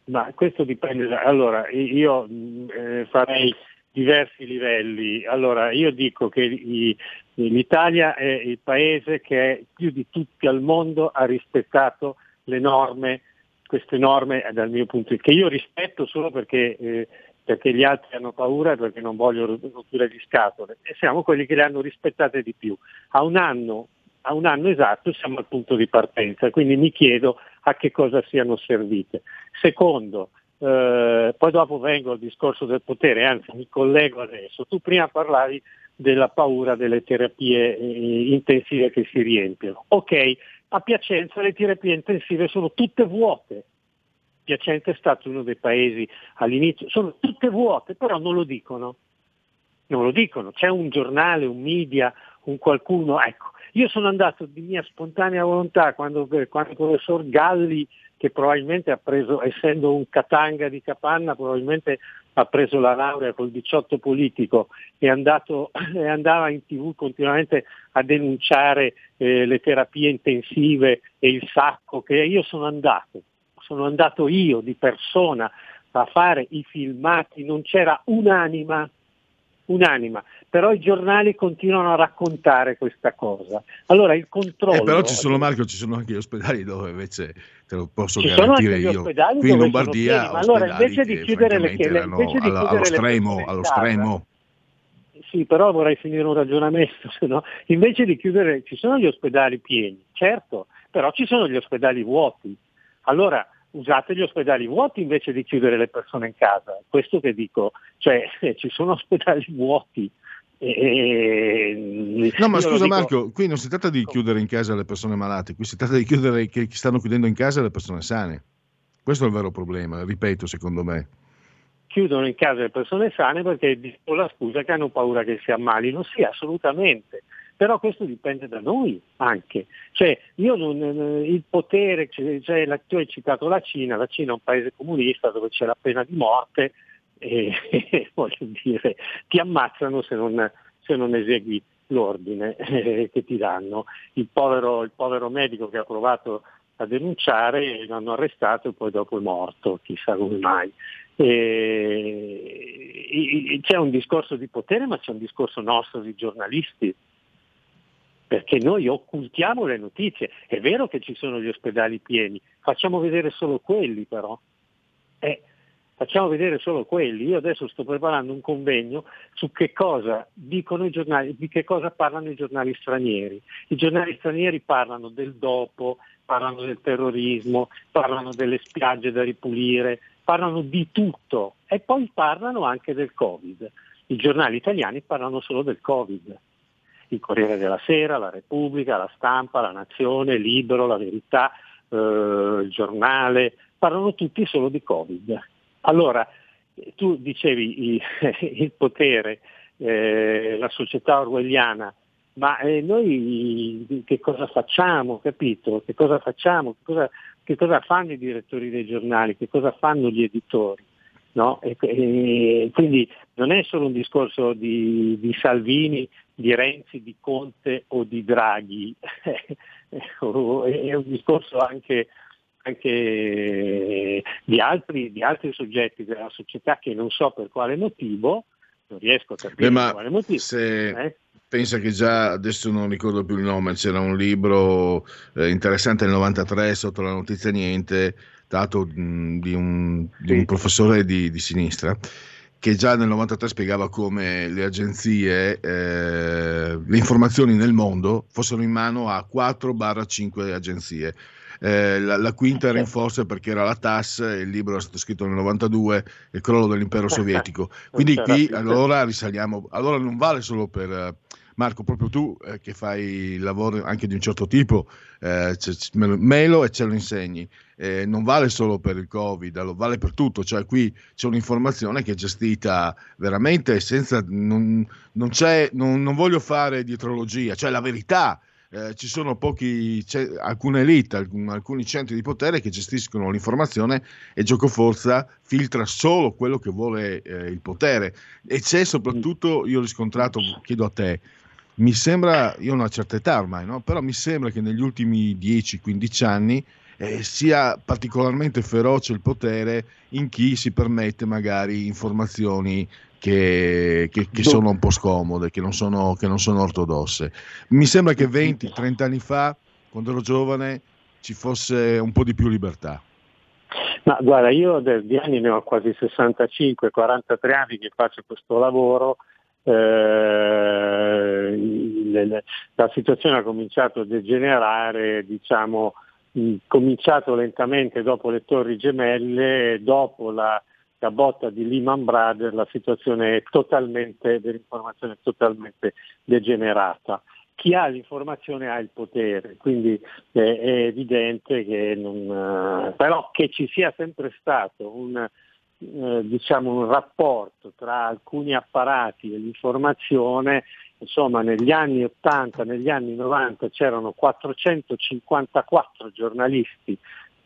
Ma questo dipende da... Allora, io eh, farei diversi livelli. Allora, io dico che i- l'Italia è il paese che più di tutti al mondo ha rispettato le norme, queste norme eh, dal mio punto di vista, che io rispetto solo perché, eh, perché gli altri hanno paura e perché non voglio rotture di scatole. E siamo quelli che le hanno rispettate di più. A un anno, a un anno esatto siamo al punto di partenza, quindi mi chiedo a che cosa siano servite. Secondo, eh, poi dopo vengo al discorso del potere, anzi mi collego adesso. Tu prima parlavi della paura delle terapie eh, intensive che si riempiono. Ok, a Piacenza le terapie intensive sono tutte vuote. Piacenza è stato uno dei paesi all'inizio, sono tutte vuote, però non lo dicono. Non lo dicono, c'è un giornale, un media, un qualcuno, ecco. Io sono andato di mia spontanea volontà quando, quando il professor Galli, che probabilmente ha preso, essendo un catanga di Capanna, probabilmente ha preso la laurea col 18 politico e, andato, e andava in tv continuamente a denunciare eh, le terapie intensive e il sacco, che io sono andato, sono andato io di persona a fare i filmati, non c'era un'anima, un'anima, però i giornali continuano a raccontare questa cosa. Allora il controllo... Eh, però ci sono, Marco, ci sono anche gli ospedali dove invece te lo posso Ci garantire io. Qui in Lombardia, allora invece di chiudere le- chiudere allo le stremo, allo stremo. Sì, però vorrei finire un ragionamento, se no, invece di chiudere, ci sono gli ospedali pieni, certo, però ci sono gli ospedali vuoti. Allora usate gli ospedali vuoti invece di chiudere le persone in casa, questo che dico, cioè ci sono ospedali vuoti. E- No, ma scusa dico- Marco, qui non si tratta di chiudere in casa le persone malate, qui si tratta di chiudere che stanno chiudendo in casa le persone sane. Questo è il vero problema, ripeto, secondo me. chiudono in casa le persone sane perché dicono la scusa che hanno paura che si ammalino. Sì, assolutamente. Però questo dipende da noi anche. Cioè, io non, eh, il potere, cioè, cioè, tu hai citato la Cina, la Cina è un paese comunista dove c'è la pena di morte e, voglio dire, ti ammazzano se non, se non esegui l'ordine eh, che ti danno. Il povero, il povero medico che ha provato a denunciare l'hanno arrestato e poi dopo è morto, chissà come mai. E- c'è un discorso di potere, ma c'è un discorso nostro di giornalisti, perché noi occultiamo le notizie. È vero che ci sono gli ospedali pieni, facciamo vedere solo quelli però. Eh, facciamo vedere solo quelli. Io adesso sto preparando un convegno su che cosa dicono i giornali, di che cosa parlano i giornali stranieri. I giornali stranieri parlano del dopo, parlano del terrorismo, parlano delle spiagge da ripulire, parlano di tutto e poi parlano anche del Covid. I giornali italiani parlano solo del Covid. Il Corriere della Sera, la Repubblica, la Stampa, la Nazione, Libero, la Verità, eh, il giornale, parlano tutti solo di Covid. Allora, eh, tu dicevi i- il potere, eh, la società orwelliana, ma eh, noi che cosa facciamo, capito? Che cosa facciamo? Che cosa, che cosa fanno i direttori dei giornali? Che cosa fanno gli editori? No? E- e quindi non è solo un discorso di, di Salvini, di Renzi, di Conte o di Draghi, è un discorso anche, anche di, altri, di altri soggetti della società che non so per quale motivo, non riesco a capire Beh, per quale motivo. se eh? pensa che già adesso non ricordo più il nome, c'era un libro eh, interessante nel 93 sotto la notizia niente, dato mh, di un, di un professore di, di sinistra che già nel 93 spiegava come le agenzie, eh, le informazioni nel mondo fossero in mano a 4-5 agenzie. Eh, la, la quinta era in forza perché era la TAS, il libro era stato scritto nel 92, il crollo dell'impero sovietico. Quindi qui allora risaliamo, allora non vale solo per Marco, proprio tu eh, che fai lavoro anche di un certo tipo, eh, me, lo- me lo e ce lo insegni. Eh, non vale solo per il Covid, vale per tutto, cioè qui c'è un'informazione che è gestita veramente senza, non, non non, non voglio fare dietrologia, cioè la verità. Eh, ci sono pochi, alcune elite, alcun- alcuni centri di potere che gestiscono l'informazione e Giocoforza filtra solo quello che vuole eh, il potere. E c'è soprattutto, io ho riscontrato, chiedo a te, mi sembra, io ho una certa età ormai, no? però mi sembra che negli ultimi 10-15 anni eh, sia particolarmente feroce il potere in chi si permette magari informazioni che, che- che sono un po' scomode, che non sono, che non sono ortodosse. Mi sembra che 20-30 anni fa, quando ero giovane, ci fosse un po' di più libertà. Ma guarda, io di anni ne ho quasi 65, 43 anni che faccio questo lavoro. Eh, la situazione ha cominciato a degenerare, diciamo, cominciato lentamente dopo le torri gemelle, dopo la, la botta di Lehman Brothers, la situazione è totalmente, dell'informazione è totalmente degenerata. Chi ha l'informazione ha il potere, quindi è, è evidente che non, eh, però che ci sia sempre stato un, eh, diciamo un rapporto tra alcuni apparati e l'informazione, insomma negli anni 80, negli anni 90 c'erano 454 giornalisti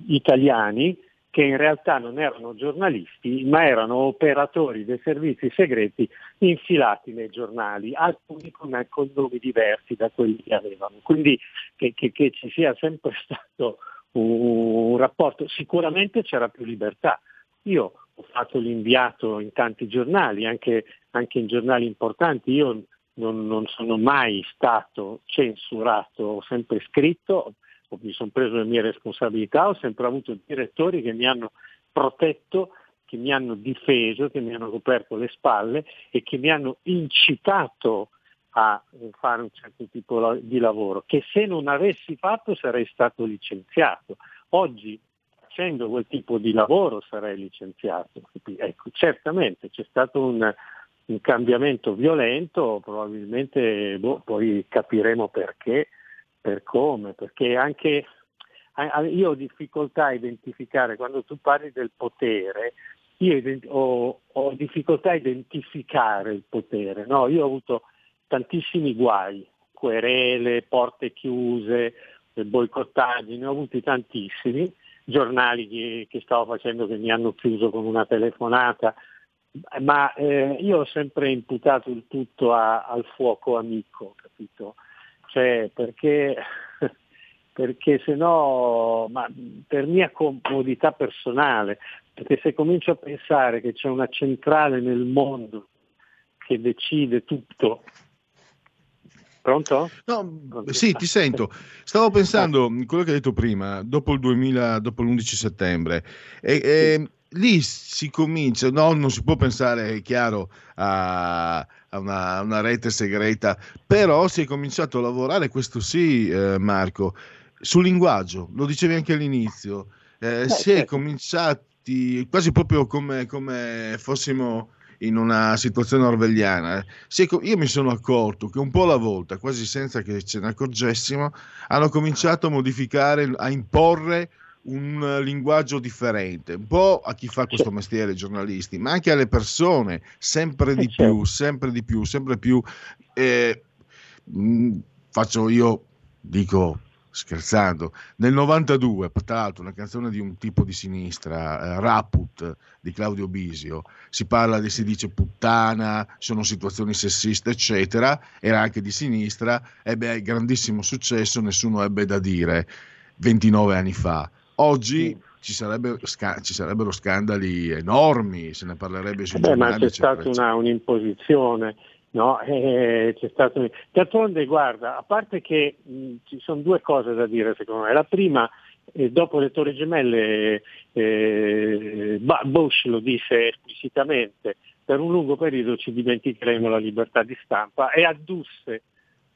italiani che in realtà non erano giornalisti, ma erano operatori dei servizi segreti infilati nei giornali, alcuni con, con nomi diversi da quelli che avevano. Quindi che, che- che ci sia sempre stato un, un rapporto, sicuramente c'era più libertà. Io fatto l'inviato in tanti giornali, anche, anche in giornali importanti, io non, non sono mai stato censurato, ho sempre scritto, mi sono preso le mie responsabilità, ho sempre avuto direttori che mi hanno protetto, che mi hanno difeso, che mi hanno coperto le spalle e che mi hanno incitato a fare un certo tipo di lavoro, che se non avessi fatto sarei stato licenziato. Oggi facendo quel tipo di lavoro sarei licenziato. Ecco, certamente c'è stato un, un cambiamento violento, probabilmente boh, poi capiremo perché, per come, perché anche io ho difficoltà a identificare, quando tu parli del potere, io ho, ho difficoltà a identificare il potere, no? io ho avuto tantissimi guai, querele, porte chiuse, boicottaggi, ne ho avuti tantissimi, giornali che, che stavo facendo che mi hanno chiuso con una telefonata, ma eh, io ho sempre imputato il tutto a- al fuoco amico, capito? Cioè, perché perché se no, ma per mia comodità personale, perché se comincio a pensare che c'è una centrale nel mondo che decide tutto, pronto? No, sì, ti sento. Stavo pensando, quello che hai detto prima, dopo il 2000, dopo l'11 settembre, e, e lì si comincia, no, non si può pensare, è chiaro, a, a una, una rete segreta, però si è cominciato a lavorare, questo sì, eh, Marco, sul linguaggio, lo dicevi anche all'inizio, eh, si è certo. cominciati quasi proprio come, come fossimo in una situazione orwelliana. eh. Io mi sono accorto che un po' alla volta, quasi senza che ce ne accorgessimo, hanno cominciato a modificare, a imporre un eh, linguaggio differente, un po' a chi fa questo mestiere, i giornalisti, ma anche alle persone, sempre di più, sempre di più, sempre più. eh, mh, faccio io, dico scherzando, nel 92, tra l'altro una canzone di un tipo di sinistra, eh, Raput di Claudio Bisio, si parla di, si dice puttana, sono situazioni sessiste, eccetera, era anche di sinistra, ebbe grandissimo successo, nessuno ebbe da dire 29 anni fa. Oggi ci, sarebbe sca- ci sarebbero scandali enormi, se ne parlerebbe sui Beh, ma giornali, c'è eccetera, stata una, un'imposizione, no? Eh, c'è stato D'altronde, guarda, a parte che mh, ci sono due cose da dire secondo me. La prima, eh, dopo le Torri Gemelle, eh, Bush lo disse esplicitamente, per un lungo periodo ci dimenticheremo la libertà di stampa e addusse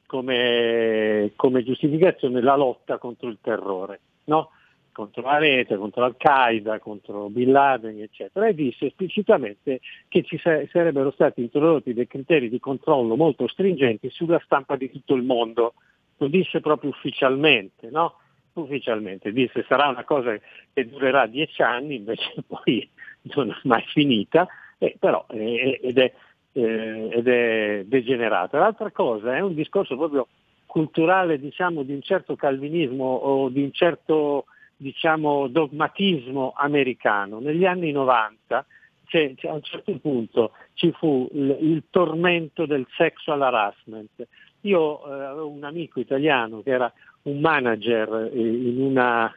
come, come giustificazione la lotta contro il terrore. No? Contro la rete, contro Al-Qaeda, contro Bin Laden, eccetera, e disse esplicitamente che ci sa- sarebbero stati introdotti dei criteri di controllo molto stringenti sulla stampa di tutto il mondo. Lo disse proprio ufficialmente, no? Ufficialmente, disse sarà una cosa che durerà dieci anni, invece poi non è mai finita, eh, però eh, ed, è, eh, ed è degenerata. L'altra cosa è un discorso proprio culturale, diciamo, di un certo calvinismo o di un certo diciamo, dogmatismo americano. Negli anni 90 c'è- c'è- a un certo punto ci fu il, il tormento del sexual harassment. Io eh, avevo un amico italiano che era un manager eh, in una,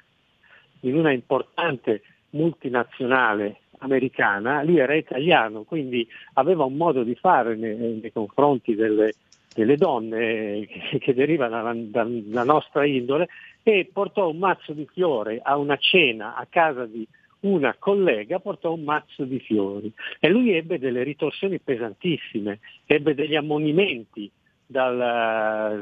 in una importante multinazionale americana, lui era italiano, quindi aveva un modo di fare nei, nei confronti delle, delle donne che, che derivano dalla, dalla nostra indole e portò un mazzo di fiori a una cena a casa di una collega, portò un mazzo di fiori e lui ebbe delle ritorsioni pesantissime, ebbe degli ammonimenti dalla,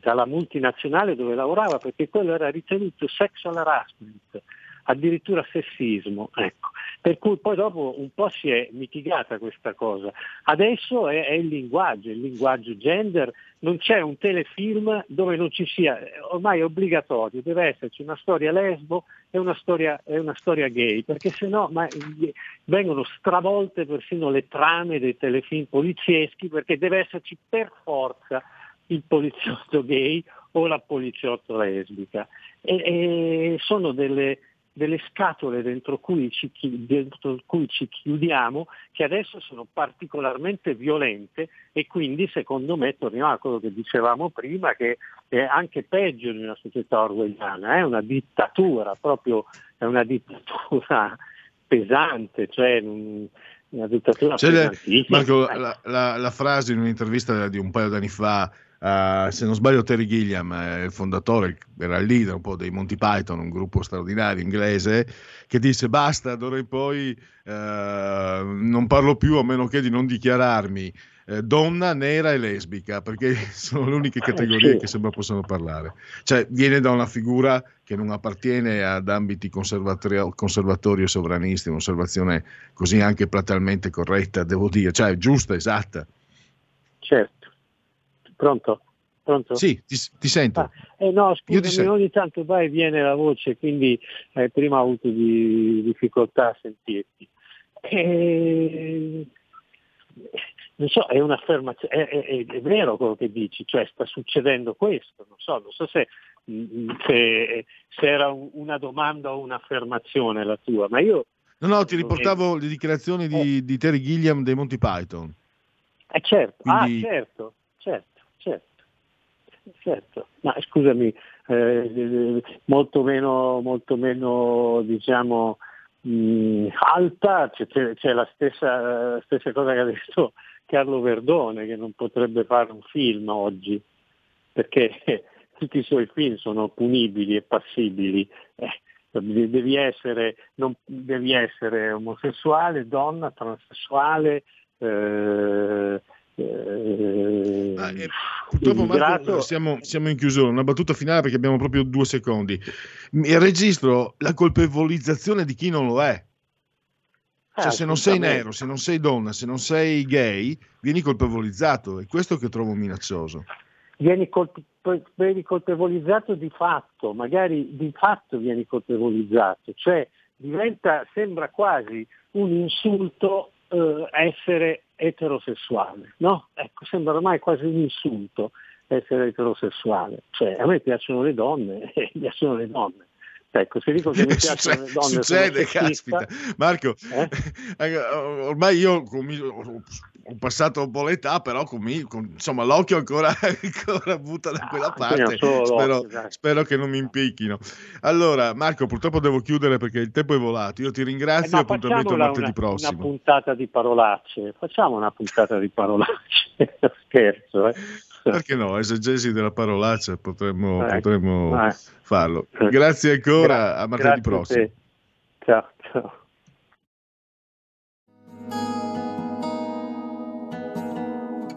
dalla multinazionale dove lavorava perché quello era ritenuto sexual harassment, addirittura sessismo. Ecco. Per cui poi dopo un po' si è mitigata questa cosa. Adesso è, è il linguaggio, il linguaggio gender, non c'è un telefilm dove non ci sia, ormai è obbligatorio, deve esserci una storia lesbo e una storia, e una storia gay, perché sennò ma, vengono stravolte persino le trame dei telefilm polizieschi, perché deve esserci per forza il poliziotto gay o la poliziotto lesbica. E, e sono delle, delle scatole dentro cui, ci, dentro cui ci chiudiamo che adesso sono particolarmente violente e quindi secondo me torniamo a quello che dicevamo prima che è anche peggio di una società orwelliana, è una dittatura, proprio è una dittatura pesante, cioè un- una dittatura C'è pesantissima. Marco, la, la- la frase in un'intervista di un paio d'anni fa, eh, se non sbaglio Terry Gilliam, eh, il fondatore, era il leader un po' dei Monty Python, un gruppo straordinario inglese, che disse basta, d'ora in poi eh, non parlo più a meno che di non dichiararmi eh, donna, nera e lesbica, perché sono le uniche categorie che sembra possano parlare. Cioè viene da una figura che non appartiene ad ambiti conservatori, e sovranisti, un'osservazione così anche platealmente corretta, devo dire, cioè giusta, esatta. Certo. Pronto? Pronto? Sì, ti, ti sento. Eh no, scusami, ogni tanto va e viene la voce, quindi eh, prima ho avuto di- difficoltà a sentirti. Eh, non so, è un'affermazione, è, è- è vero quello che dici, cioè sta succedendo questo, non so, non so se, mm, se- se era un- una domanda o un'affermazione la tua, ma io No, no, ti riportavo le dichiarazioni di, di Terry Gilliam dei Monty Python. Eh certo, Quindi- ah certo, certo, certo. Ma scusami, eh, molto meno, molto meno diciamo, mh, alta, c'è, c'è- c'è la stessa, stessa cosa che ha detto Carlo Verdone, che non potrebbe fare un film oggi, perché tutti i suoi film sono punibili e passibili. Eh, devi, essere, non- devi essere omosessuale, donna, transessuale, eh, eh, Purtroppo Marco, siamo, siamo in chiusura, una battuta finale perché abbiamo proprio due secondi. Il registro la colpevolizzazione di chi non lo è. Cioè, Eh, se non sei nero, se non sei donna, se non sei gay, vieni colpevolizzato. È questo che trovo minaccioso. vieni, colpe- vieni colpevolizzato di fatto, magari di fatto vieni colpevolizzato, cioè diventa, sembra quasi un insulto eh, essere eterosessuale, no? Ecco, sembra ormai quasi un insulto essere eterosessuale, cioè a me piacciono le donne e piacciono le donne. Ecco, se dico che mi piacciono le donne Succede, caspita. Marco, eh, ormai io ho passato un po' l'età, però con- insomma l'occhio ancora, ancora butta da quella io parte. Spero, dai. spero che non mi impicchino. Allora, Marco, purtroppo devo chiudere perché il tempo è volato. Io ti Eh, ringrazio ma e appuntamento martedì una, una prossimo. puntata di parolacce, facciamo una puntata di parolacce, scherzo, eh. Perché no? Esegesi della parolaccia potremmo, Ecco, potremmo eh. farlo. Grazie ancora, Gra- a martedì prossimo. te. Ciao, ciao.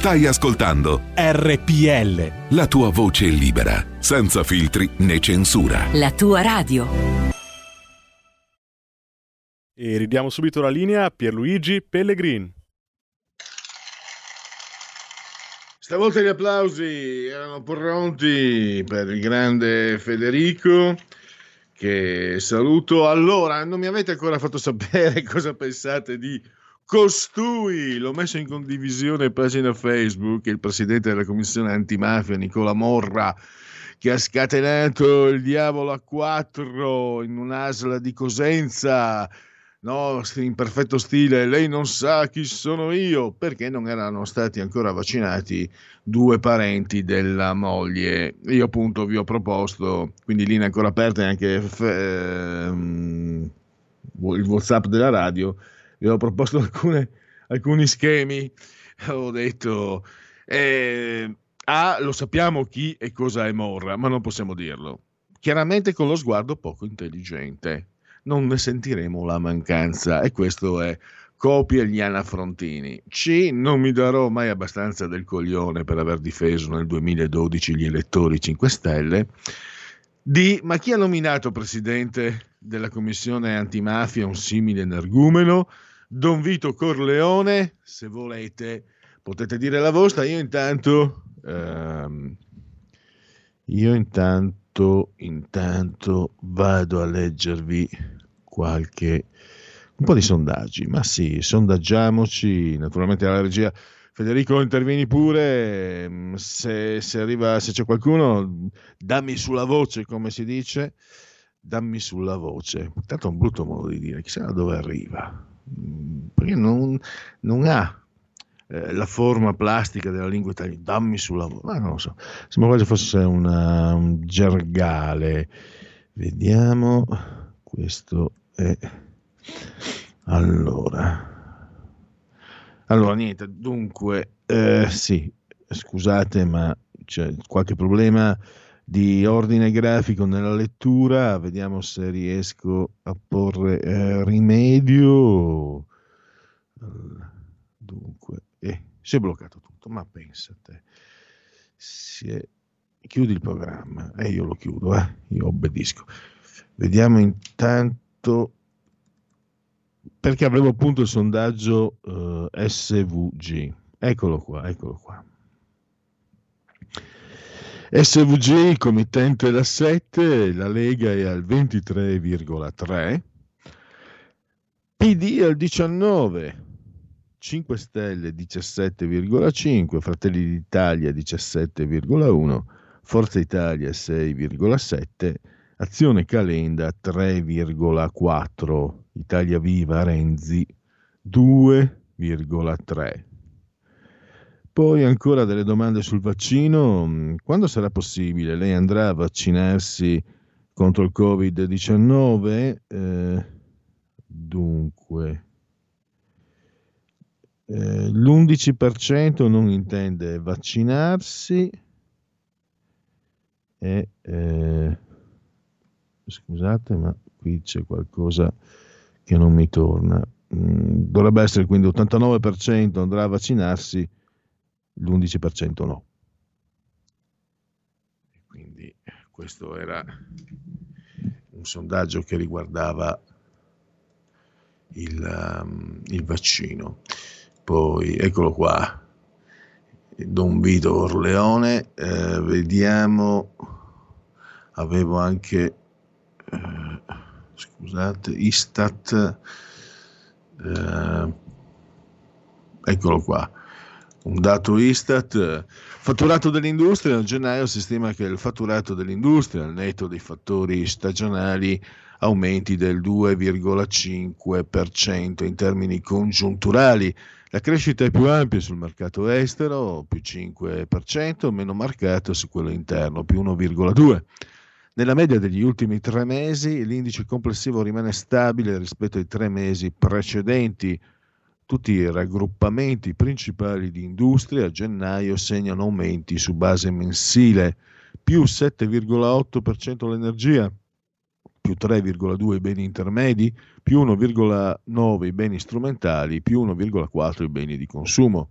Stai ascoltando RPL. la tua voce libera, senza filtri né censura. La tua radio. E ridiamo subito la linea a Pierluigi Pellegrin. Stavolta gli applausi erano pronti per il grande Federico, che saluto. Allora, non mi avete ancora fatto sapere cosa pensate di costui. L'ho messo in condivisione in pagina Facebook, il presidente della commissione antimafia, Nicola Morra, che ha scatenato il diavolo a quattro in un'asla di Cosenza. No, in perfetto stile, lei non sa chi sono io, perché non erano stati ancora vaccinati due parenti della moglie. Io appunto vi ho proposto, quindi linea ancora aperta e anche f- ehm, il WhatsApp della radio, vi ho proposto alcune- alcuni schemi. Ho detto, eh, A, lo sappiamo chi e cosa è Morra, ma non possiamo dirlo. Chiaramente con lo sguardo poco intelligente non ne sentiremo la mancanza e questo è copia Gliana Frontini. C. Non mi darò mai abbastanza del coglione per aver difeso nel 2012 gli elettori 5 Stelle. D. Ma chi ha nominato presidente della commissione antimafia un simile energumeno? Don Vito Corleone, se volete, potete dire la vostra. Io intanto, ehm, io intanto, intanto vado a leggervi qualche un po' di sondaggi, ma sì, sondaggiamoci, naturalmente alla regia. Federico, intervieni pure, mm, se, se arriva, se c'è qualcuno, dammi sulla voce, come si dice, dammi sulla voce. Tanto è un brutto modo di dire, chissà da dove arriva, perché non, non ha eh, la forma plastica della lingua italiana, dammi sulla voce, ma non lo so, sembra quasi fosse una- un gergale. Vediamo, questo è... Allora, allora niente, dunque, eh, sì, scusate, ma c'è qualche problema di ordine grafico nella lettura, vediamo se riesco a porre eh, rimedio. Dunque, eh, si è bloccato tutto, ma pensate, si è- chiudi il programma e io lo chiudo, eh, io obbedisco. Vediamo intanto perché avevo appunto il sondaggio eh, SVG. Eccolo qua, eccolo qua. SVG, committente da 7, la Lega è al 23,3, PD al 19, 5 Stelle 17,5, Fratelli d'Italia 17,1, Forza Italia 6,7, Azione Calenda 3,4, Italia Viva Renzi 2,3. Poi ancora delle domande sul vaccino. Mm, Quando sarà possibile? Lei andrà a vaccinarsi contro il Covid-19? Eh, dunque, eh, l'11% non intende vaccinarsi e eh, scusate, ma qui c'è qualcosa che non mi torna. Mm, Dovrebbe essere quindi 89% andrà a vaccinarsi, l'11% no. Quindi questo era un sondaggio che riguardava il, um, il vaccino. Poi eccolo qua, Don Vito Orleone, eh, vediamo, avevo anche, eh, scusate, Istat, eh, eccolo qua, un dato Istat, eh, fatturato dell'industria, a gennaio si stima che il fatturato dell'industria, al netto dei fattori stagionali, aumenti del 2,5% in termini congiunturali. La crescita è più ampia sul mercato estero, più 5%, meno marcata su quello interno, più 1,2%. Nella media degli ultimi tre mesi l'indice complessivo rimane stabile rispetto ai tre mesi precedenti. Tutti i raggruppamenti principali di industria a gennaio segnano aumenti su base mensile, più 7,8% l'energia, più 3,2 i beni intermedi, più 1,9 i beni strumentali, più 1,4 i beni di consumo.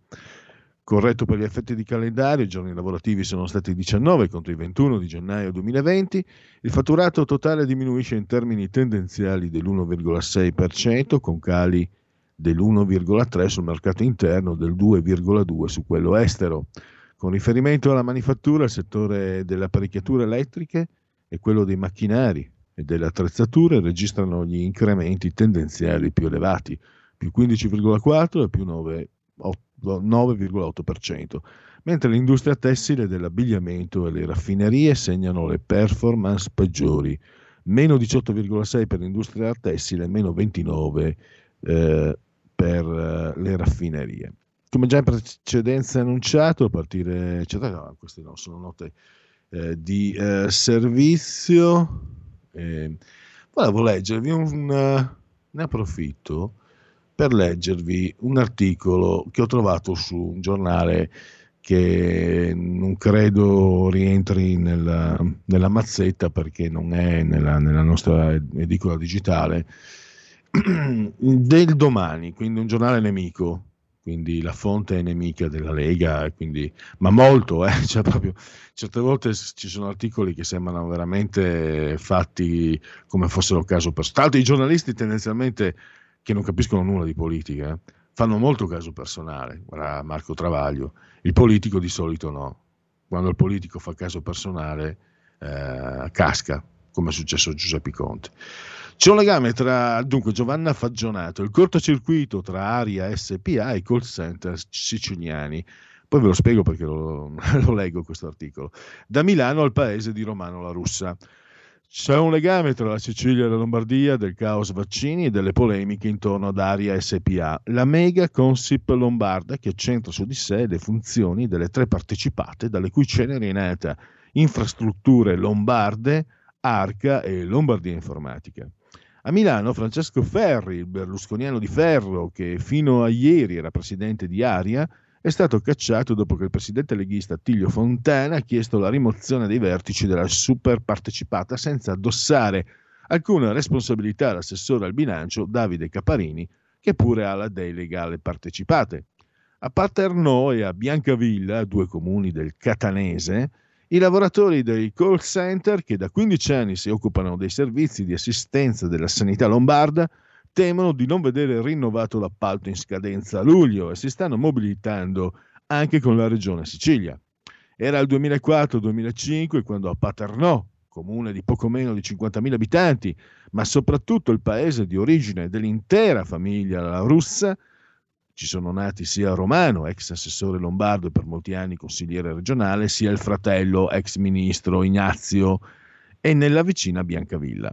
Corretto per gli effetti di calendario, i giorni lavorativi sono stati 19 contro i 21 di gennaio 2020, il fatturato totale diminuisce in termini tendenziali dell'1,6% con cali dell'1,3 sul mercato interno, del 2,2 su quello estero. Con riferimento alla manifattura, il settore delle apparecchiature elettriche e quello dei macchinari e delle attrezzature registrano gli incrementi tendenziali più elevati, più 15,4 e più 9, 9,8%, mentre l'industria tessile dell'abbigliamento e le raffinerie segnano le performance peggiori, meno 18,6 per l'industria tessile e meno 29 eh, per eh, le raffinerie. Come già in precedenza annunciato, a partire, eccetera, no, queste no, sono note eh, di eh, servizio. Eh, volevo leggervi un, eh, ne approfitto per leggervi un articolo che ho trovato su un giornale che non credo rientri nella, nella mazzetta perché non è nella, nella nostra edicola digitale, del domani, quindi un giornale nemico, quindi la fonte è nemica della Lega, quindi, ma molto, eh, cioè proprio, certe volte ci sono articoli che sembrano veramente fatti come fossero caso per... Tra l'altro i giornalisti tendenzialmente che non capiscono nulla di politica, eh, fanno molto caso personale, guarda Marco Travaglio, il politico di solito no, quando il politico fa caso personale eh, casca, come è successo a Giuseppe Conte. C'è un legame tra dunque Giovanna Faggionato, il cortocircuito tra Aria SPA e i call center siciliani. Poi ve lo spiego perché lo, lo leggo questo articolo. Da Milano al paese di Romano la Russa. C'è un legame tra la Sicilia e la Lombardia, del caos vaccini e delle polemiche intorno ad Aria SPA, la mega consip lombarda che centra su di sé le funzioni delle tre partecipate, dalle cui ceneri è nata Infrastrutture Lombarde, Arca e Lombardia Informatica. A Milano Francesco Ferri, il berlusconiano di ferro che fino a ieri era presidente di Aria, è stato cacciato dopo che il presidente leghista Attilio Fontana ha chiesto la rimozione dei vertici della super partecipata senza addossare alcuna responsabilità all'assessore al bilancio Davide Caparini, che pure ha la delega alle partecipate. A Paternò e a Biancavilla, due comuni del Catanese, i lavoratori dei call center che da 15 anni si occupano dei servizi di assistenza della sanità lombarda temono di non vedere rinnovato l'appalto in scadenza a luglio e si stanno mobilitando anche con la regione Sicilia. Era il 2004-2005 quando a Paternò, comune di poco meno di 50.000 abitanti, ma soprattutto il paese di origine dell'intera famiglia russa, ci sono nati sia Romano, ex assessore lombardo e per molti anni consigliere regionale, sia il fratello, ex ministro Ignazio, e nella vicina Biancavilla.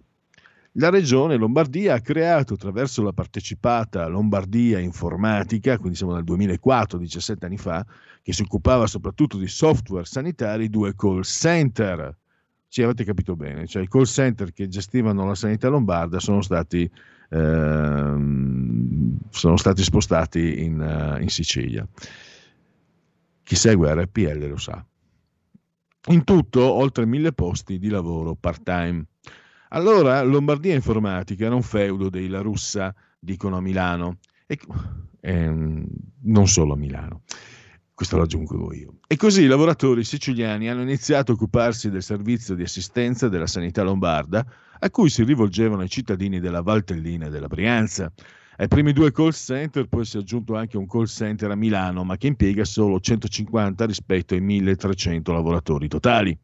La regione Lombardia ha creato attraverso la partecipata Lombardia Informatica, quindi siamo nel 2004, 17 anni fa, che si occupava soprattutto di software sanitari, due call center. Ci avete capito bene, cioè i call center che gestivano la sanità lombarda sono stati, sono stati spostati in, uh, in Sicilia. Chi segue RPL lo sa. In tutto oltre mille posti di lavoro part-time. Allora Lombardia Informatica era un feudo dei La Russa, dicono a Milano, e, ehm, non solo a Milano. Questo lo aggiungo io. E così i lavoratori siciliani hanno iniziato a occuparsi del servizio di assistenza della sanità lombarda, a cui si rivolgevano i cittadini della Valtellina e della Brianza. Ai primi due call center poi si è aggiunto anche un call center a Milano, ma che impiega solo 150 rispetto ai 1300 lavoratori totali.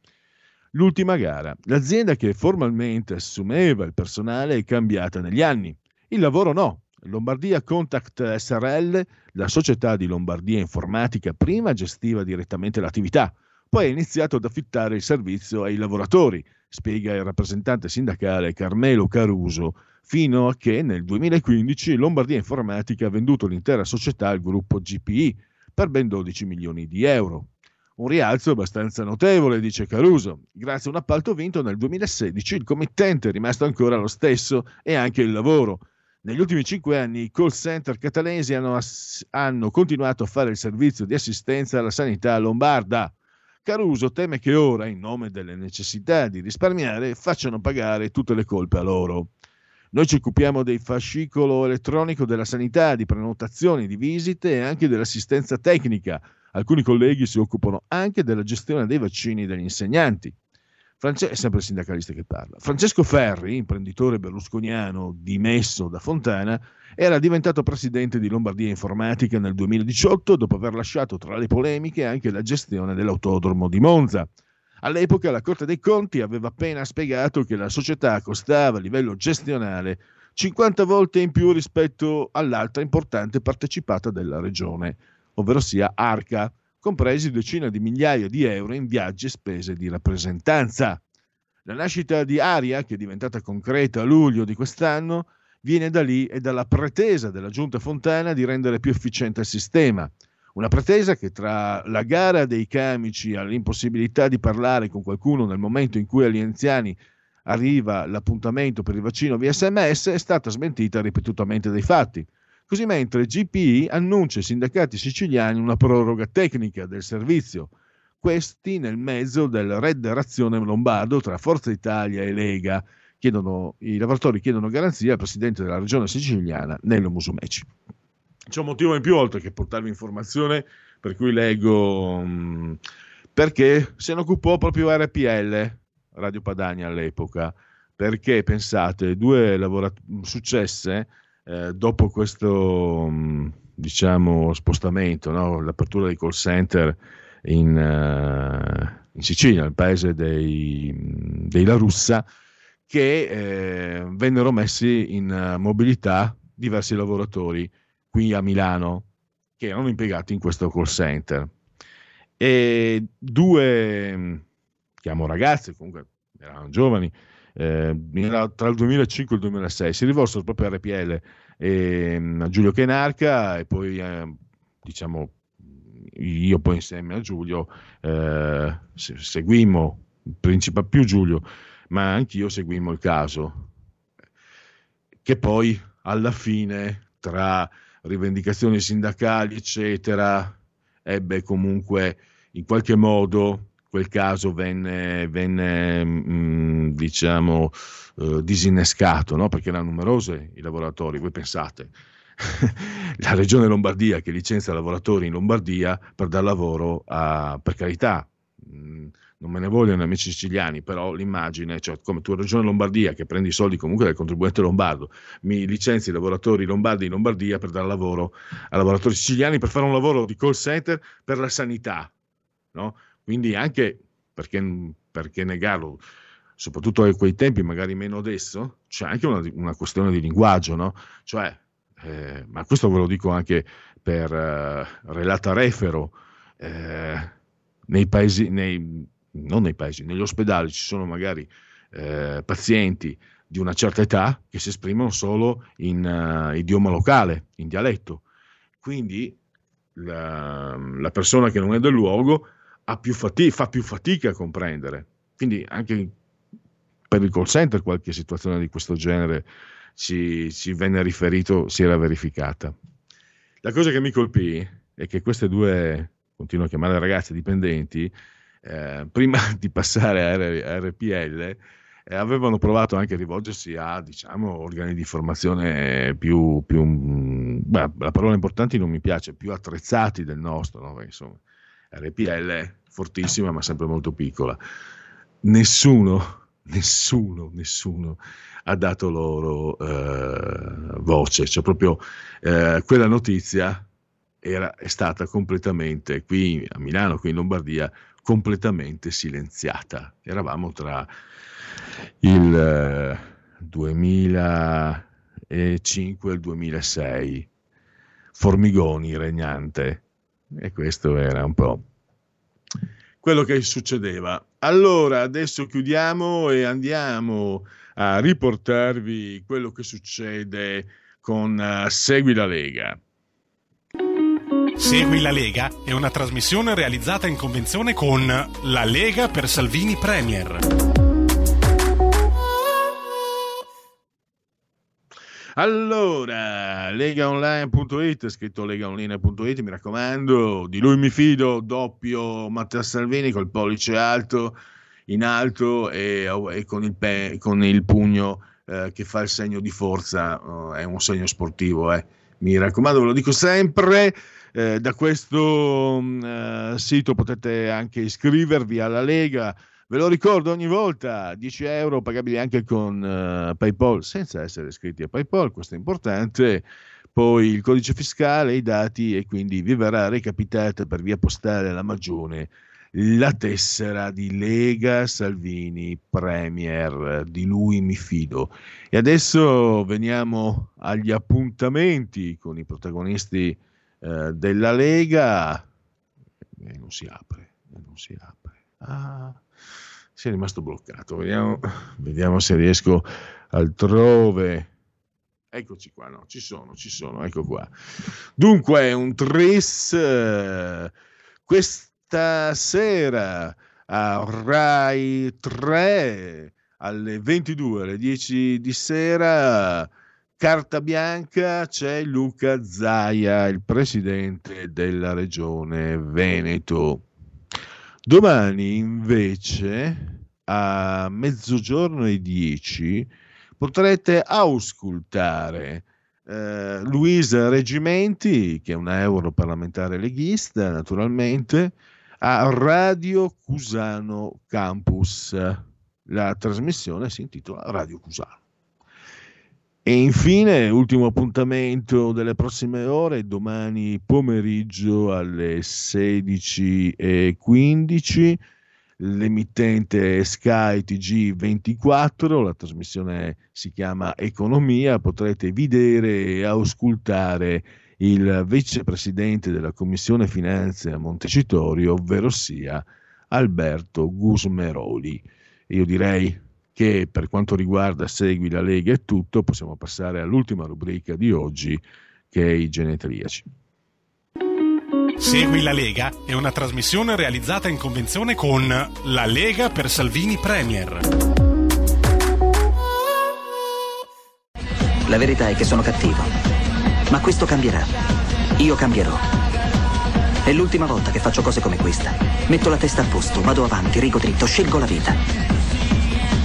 L'ultima gara. L'azienda che formalmente assumeva il personale è cambiata negli anni. Il lavoro no. Lombardia Contact SRL, la società di Lombardia Informatica, prima gestiva direttamente l'attività, poi ha iniziato ad affittare il servizio ai lavoratori, spiega il rappresentante sindacale Carmelo Caruso, fino a che nel 2015 Lombardia Informatica ha venduto l'intera società al gruppo GPI per ben 12 milioni di euro. Un rialzo abbastanza notevole, dice Caruso. Grazie a un appalto vinto nel 2016 il committente è rimasto ancora lo stesso e anche il lavoro. Negli ultimi cinque anni i call center catalesi hanno, ass- hanno continuato a fare il servizio di assistenza alla sanità lombarda. Caruso teme che ora, in nome delle necessità di risparmiare, facciano pagare tutte le colpe a loro. Noi ci occupiamo del fascicolo elettronico della sanità, di prenotazioni, di visite e anche dell'assistenza tecnica. Alcuni colleghi si occupano anche della gestione dei vaccini degli insegnanti. France- è sempre il sindacalista che parla. Francesco Ferri, imprenditore berlusconiano dimesso da Fontana, era diventato presidente di Lombardia Informatica nel 2018 dopo aver lasciato tra le polemiche anche la gestione dell'autodromo di Monza. All'epoca la Corte dei Conti aveva appena spiegato che la società costava a livello gestionale 50 volte in più rispetto all'altra importante partecipata della regione, ovvero sia Arca, compresi decine di migliaia di euro in viaggi e spese di rappresentanza. La nascita di Aria, che è diventata concreta a luglio di quest'anno, viene da lì e dalla pretesa della giunta Fontana di rendere più efficiente il sistema. Una pretesa che tra la gara dei camici all'impossibilità di parlare con qualcuno nel momento in cui agli anziani arriva l'appuntamento per il vaccino via sms è stata smentita ripetutamente dai fatti. Così mentre GPI annuncia ai sindacati siciliani una proroga tecnica del servizio, questi nel mezzo del red razione lombardo tra Forza Italia e Lega. Chiedono, I lavoratori chiedono garanzia al presidente della regione siciliana, Nello Musumeci. C'è un motivo in più oltre che portarvi informazione, per cui leggo mh, perché se ne occupò proprio RPL, Radio Padania all'epoca, perché pensate, due lavorat- successe eh, dopo questo mh, diciamo spostamento, no? l'apertura dei call center in, eh, in Sicilia, nel paese dei, dei La Russa, che eh, vennero messi in eh, mobilità diversi lavoratori qui a Milano che erano impiegati in questo call center. E due, mh, chiamo ragazzi, comunque erano giovani, eh, tra il 2005 e il 2006, si rivolsero proprio a RPL e, mh, a Giulio Kenarca e poi eh, diciamo io poi insieme a Giulio eh, se- seguimmo, principal più Giulio, ma anch'io seguimmo il caso, che poi alla fine tra rivendicazioni sindacali, eccetera, ebbe comunque in qualche modo quel caso venne, venne mh, diciamo, eh, disinnescato, no? perché erano numerosi i lavoratori, voi pensate. la regione Lombardia che licenzia lavoratori in Lombardia per dar lavoro a, per carità, mh, non me ne vogliono amici siciliani, però l'immagine, cioè come tu regione Lombardia che prendi i soldi comunque dal contribuente lombardo, mi licenzi i lavoratori lombardi in Lombardia per dare lavoro a lavoratori siciliani per fare un lavoro di call center per la sanità, no? Quindi anche perché, perché negarlo, soprattutto a quei tempi, magari meno adesso, c'è anche una, una questione di linguaggio, no? Cioè, eh, ma questo ve lo dico anche per eh, relata refero, eh, nei paesi, nei, non nei paesi, negli ospedali ci sono magari eh, pazienti di una certa età che si esprimono solo in uh, idioma locale, in dialetto. Quindi la, la, persona che non è del luogo più fatica, fa più fatica a comprendere. Quindi anche per il call center qualche situazione di questo genere ci, ci venne riferito, si era verificata. La cosa che mi colpì è che queste due, continuo a chiamare ragazze dipendenti, eh, prima di passare a, R- a RPL, eh, avevano provato anche a rivolgersi a diciamo, organi di formazione più, più beh, la parola importante non mi piace, più attrezzati del nostro, no? insomma, RPL fortissima ma sempre molto piccola. Nessuno, nessuno, nessuno ha dato loro eh, voce, cioè proprio eh, quella notizia era, è stata completamente qui a Milano, qui in Lombardia, completamente silenziata. Eravamo tra il eh, 2005 e il 2006, Formigoni regnante, e questo era un po' quello che succedeva. Allora, adesso chiudiamo e andiamo a riportarvi quello che succede con uh, Segui la Lega. Segui la Lega è una trasmissione realizzata in convenzione con La Lega per Salvini Premier. Allora, legaonline.it, scritto legaonline.it, mi raccomando, di lui mi fido, doppio Matteo Salvini col pollice alto, in alto e, e con, il pe- con, il pugno eh, che fa il segno di forza, eh, è un segno sportivo, eh. mi raccomando, ve lo dico sempre. Eh, da questo mh, eh, sito potete anche iscrivervi alla Lega. Ve lo ricordo ogni volta, 10 euro pagabili anche con eh, PayPal senza essere iscritti a PayPal, questo è importante. Poi il codice fiscale, i dati e quindi vi verrà recapitata per via postale alla Magione la tessera di Lega Salvini Premier, di lui mi fido. E adesso veniamo agli appuntamenti con i protagonisti eh, della Lega. E non si apre, e non si apre. Ah, si è rimasto bloccato. Vediamo, vediamo se riesco altrove. Eccoci qua, no, ci sono, ci sono, ecco qua. Dunque, un tris. Eh, questa sera a Rai 3 alle 22, alle 10 di sera, carta bianca, c'è Luca Zaia, il presidente della regione Veneto. Domani invece a mezzogiorno e 10 potrete auscultare eh, Luisa Reggimenti, che è una europarlamentare leghista naturalmente, a Radio Cusano Campus. La trasmissione si intitola Radio Cusano. E infine, ultimo appuntamento delle prossime ore, domani pomeriggio alle 16.15, l'emittente Sky TG24, la trasmissione si chiama Economia, potrete vedere e auscultare il vicepresidente della Commissione Finanze a Montecitorio, ovvero sia Alberto Gusmeroli. Io direi che per quanto riguarda Segui la Lega è tutto, possiamo passare all'ultima rubrica di oggi che è i genetriaci. Segui la Lega è una trasmissione realizzata in convenzione con La Lega per Salvini Premier. La verità è che sono cattivo. Ma questo cambierà. Io cambierò. È l'ultima volta che faccio cose come questa. Metto la testa a posto, vado avanti, rigo dritto, scelgo la vita.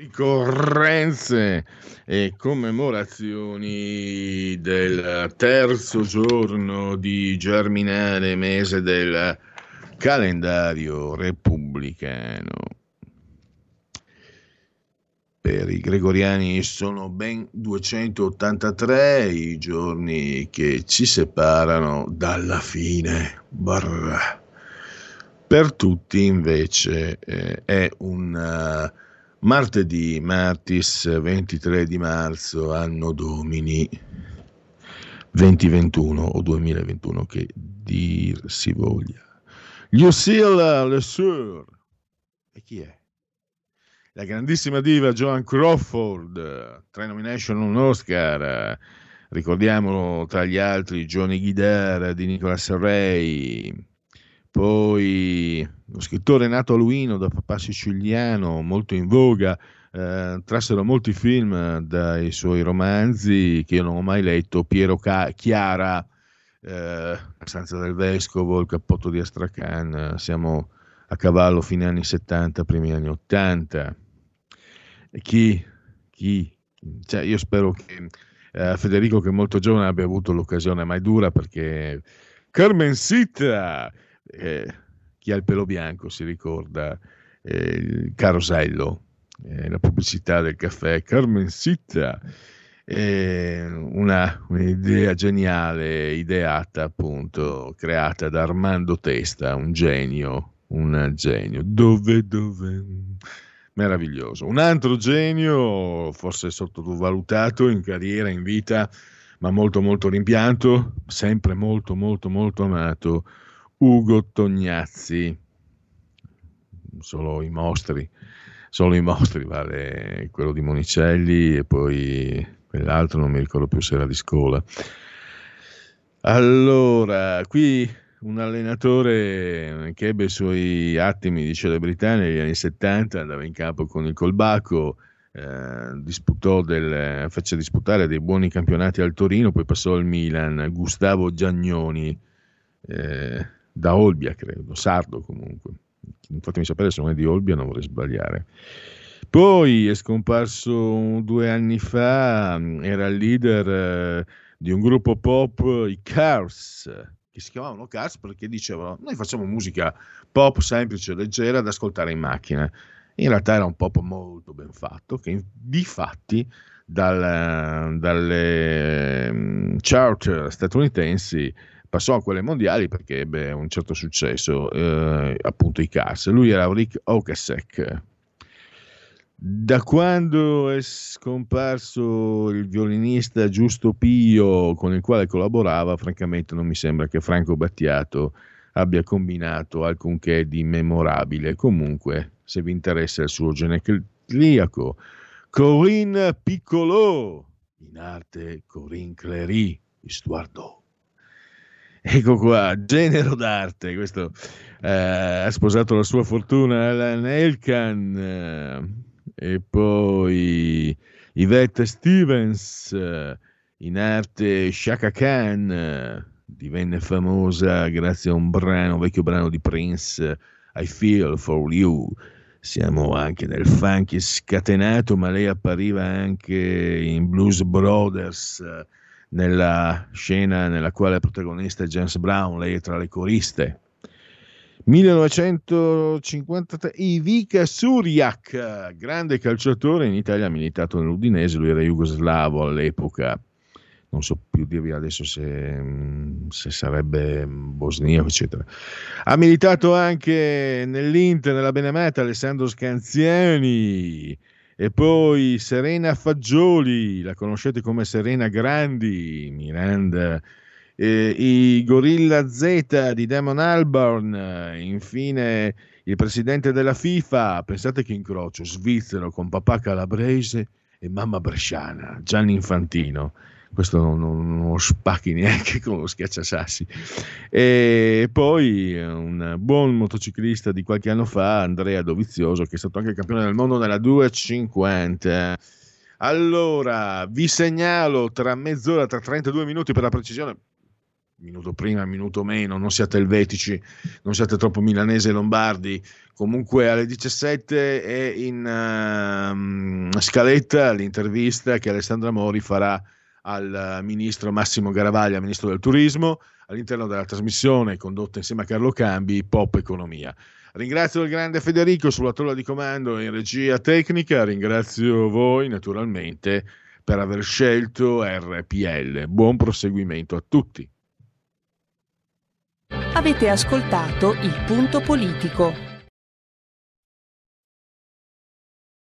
Ricorrenze e commemorazioni del terzo giorno di germinale mese del calendario repubblicano. Per i gregoriani sono ben 283 i giorni che ci separano dalla fine. Brr. Per tutti invece eh, è un eh, martedì, martis 23 di marzo, anno domini 2021 o 2021 che dir si voglia. Lucille Le. E chi è? La grandissima diva Joan Crawford, tre nomination, un Oscar. Ricordiamolo tra gli altri Johnny Guidara di Nicolas Ray, poi lo scrittore nato a Luino da papà siciliano, molto in voga, eh, trassero molti film dai suoi romanzi che io non ho mai letto, Piero Ca- Chiara, eh, La stanza del vescovo, Il cappotto di Astracan, siamo a cavallo fine anni 70, primi anni 80. E chi, chi, cioè io spero che eh, Federico, che è molto giovane, abbia avuto l'occasione, ma è dura perché Carmen Sita eh, chi ha il pelo bianco si ricorda eh, il carosello, eh, la pubblicità del caffè Carmencita, eh, una, un'idea geniale, ideata appunto, creata da Armando Testa, un genio, un genio. Dove, dove? Meraviglioso. Un altro genio, forse sottovalutato in carriera, in vita, ma molto molto rimpianto, sempre molto molto molto amato, Ugo Tognazzi, solo i mostri, solo i mostri, vale quello di Monicelli e poi quell'altro non mi ricordo più se era di scuola. Allora, qui un allenatore che ebbe i suoi attimi di celebrità negli anni 70, andava in campo con il Colbacco, eh, disputò del, fece disputare dei buoni campionati al Torino, poi passò al Milan, Gustavo Giagnoni, eh, da Olbia credo, sardo comunque. Fatemi sapere se non è di Olbia, non vorrei sbagliare. Poi è scomparso due anni fa, era il leader eh, di un gruppo pop, i Cars, che si chiamavano Cars perché dicevano noi facciamo musica pop semplice, leggera da ascoltare in macchina. In realtà era un pop molto ben fatto che di fatti dal, dalle mm, chart statunitensi passò a quelle mondiali perché ebbe un certo successo, eh, appunto i Cars. Lui era Rick Okasek. Da quando è scomparso il violinista Giusto Pio con il quale collaborava, francamente non mi sembra che Franco Battiato abbia combinato alcunché di memorabile. Comunque, se vi interessa il suo genetriaco, Corinne Piccolò, in arte Corinne Clery, Istuardo. Ecco qua, genero d'arte, questo eh, ha sposato la sua fortuna Alan Elkan eh, e poi Yvette Stevens, eh, in arte Shaka Khan, eh, divenne famosa grazie a un brano, un vecchio brano di Prince, I Feel For You. Siamo anche nel funky scatenato, ma lei appariva anche in Blues Brothers, eh, nella scena nella quale il protagonista è James Brown, lei è tra le coriste. 1953 Ivica Suriak, grande calciatore in Italia, ha militato nell'Udinese, lui era jugoslavo all'epoca, non so più dirvi adesso se, se sarebbe bosniaco, eccetera. Ha militato anche nell'Inter, nella Benemata, Alessandro Scanziani, e poi Serena Fagioli, la conoscete come Serena Grandi, Miranda, eh, i Gorilla Z di Damon Albarn, infine il presidente della FIFA, pensate che incrocio, svizzero con papà calabrese e mamma bresciana, Gianni Infantino questo non, non, non, lo spacchi neanche con lo schiacciasassi. E poi un buon motociclista di qualche anno fa, Andrea Dovizioso, che è stato anche campione del mondo nella 250. Allora, vi segnalo tra mezz'ora, tra 32 minuti per la precisione, minuto prima, minuto meno, non siate elvetici, non siate troppo milanesi e lombardi. Comunque alle 17 è in uh, scaletta l'intervista che Alessandra Mori farà al ministro Massimo Garavaglia, ministro del turismo, all'interno della trasmissione condotta insieme a Carlo Cambi, Pop Economia. Ringrazio il grande Federico sulla tolla di comando in regia tecnica, ringrazio voi naturalmente per aver scelto RPL. Buon proseguimento a tutti. Avete ascoltato il punto politico.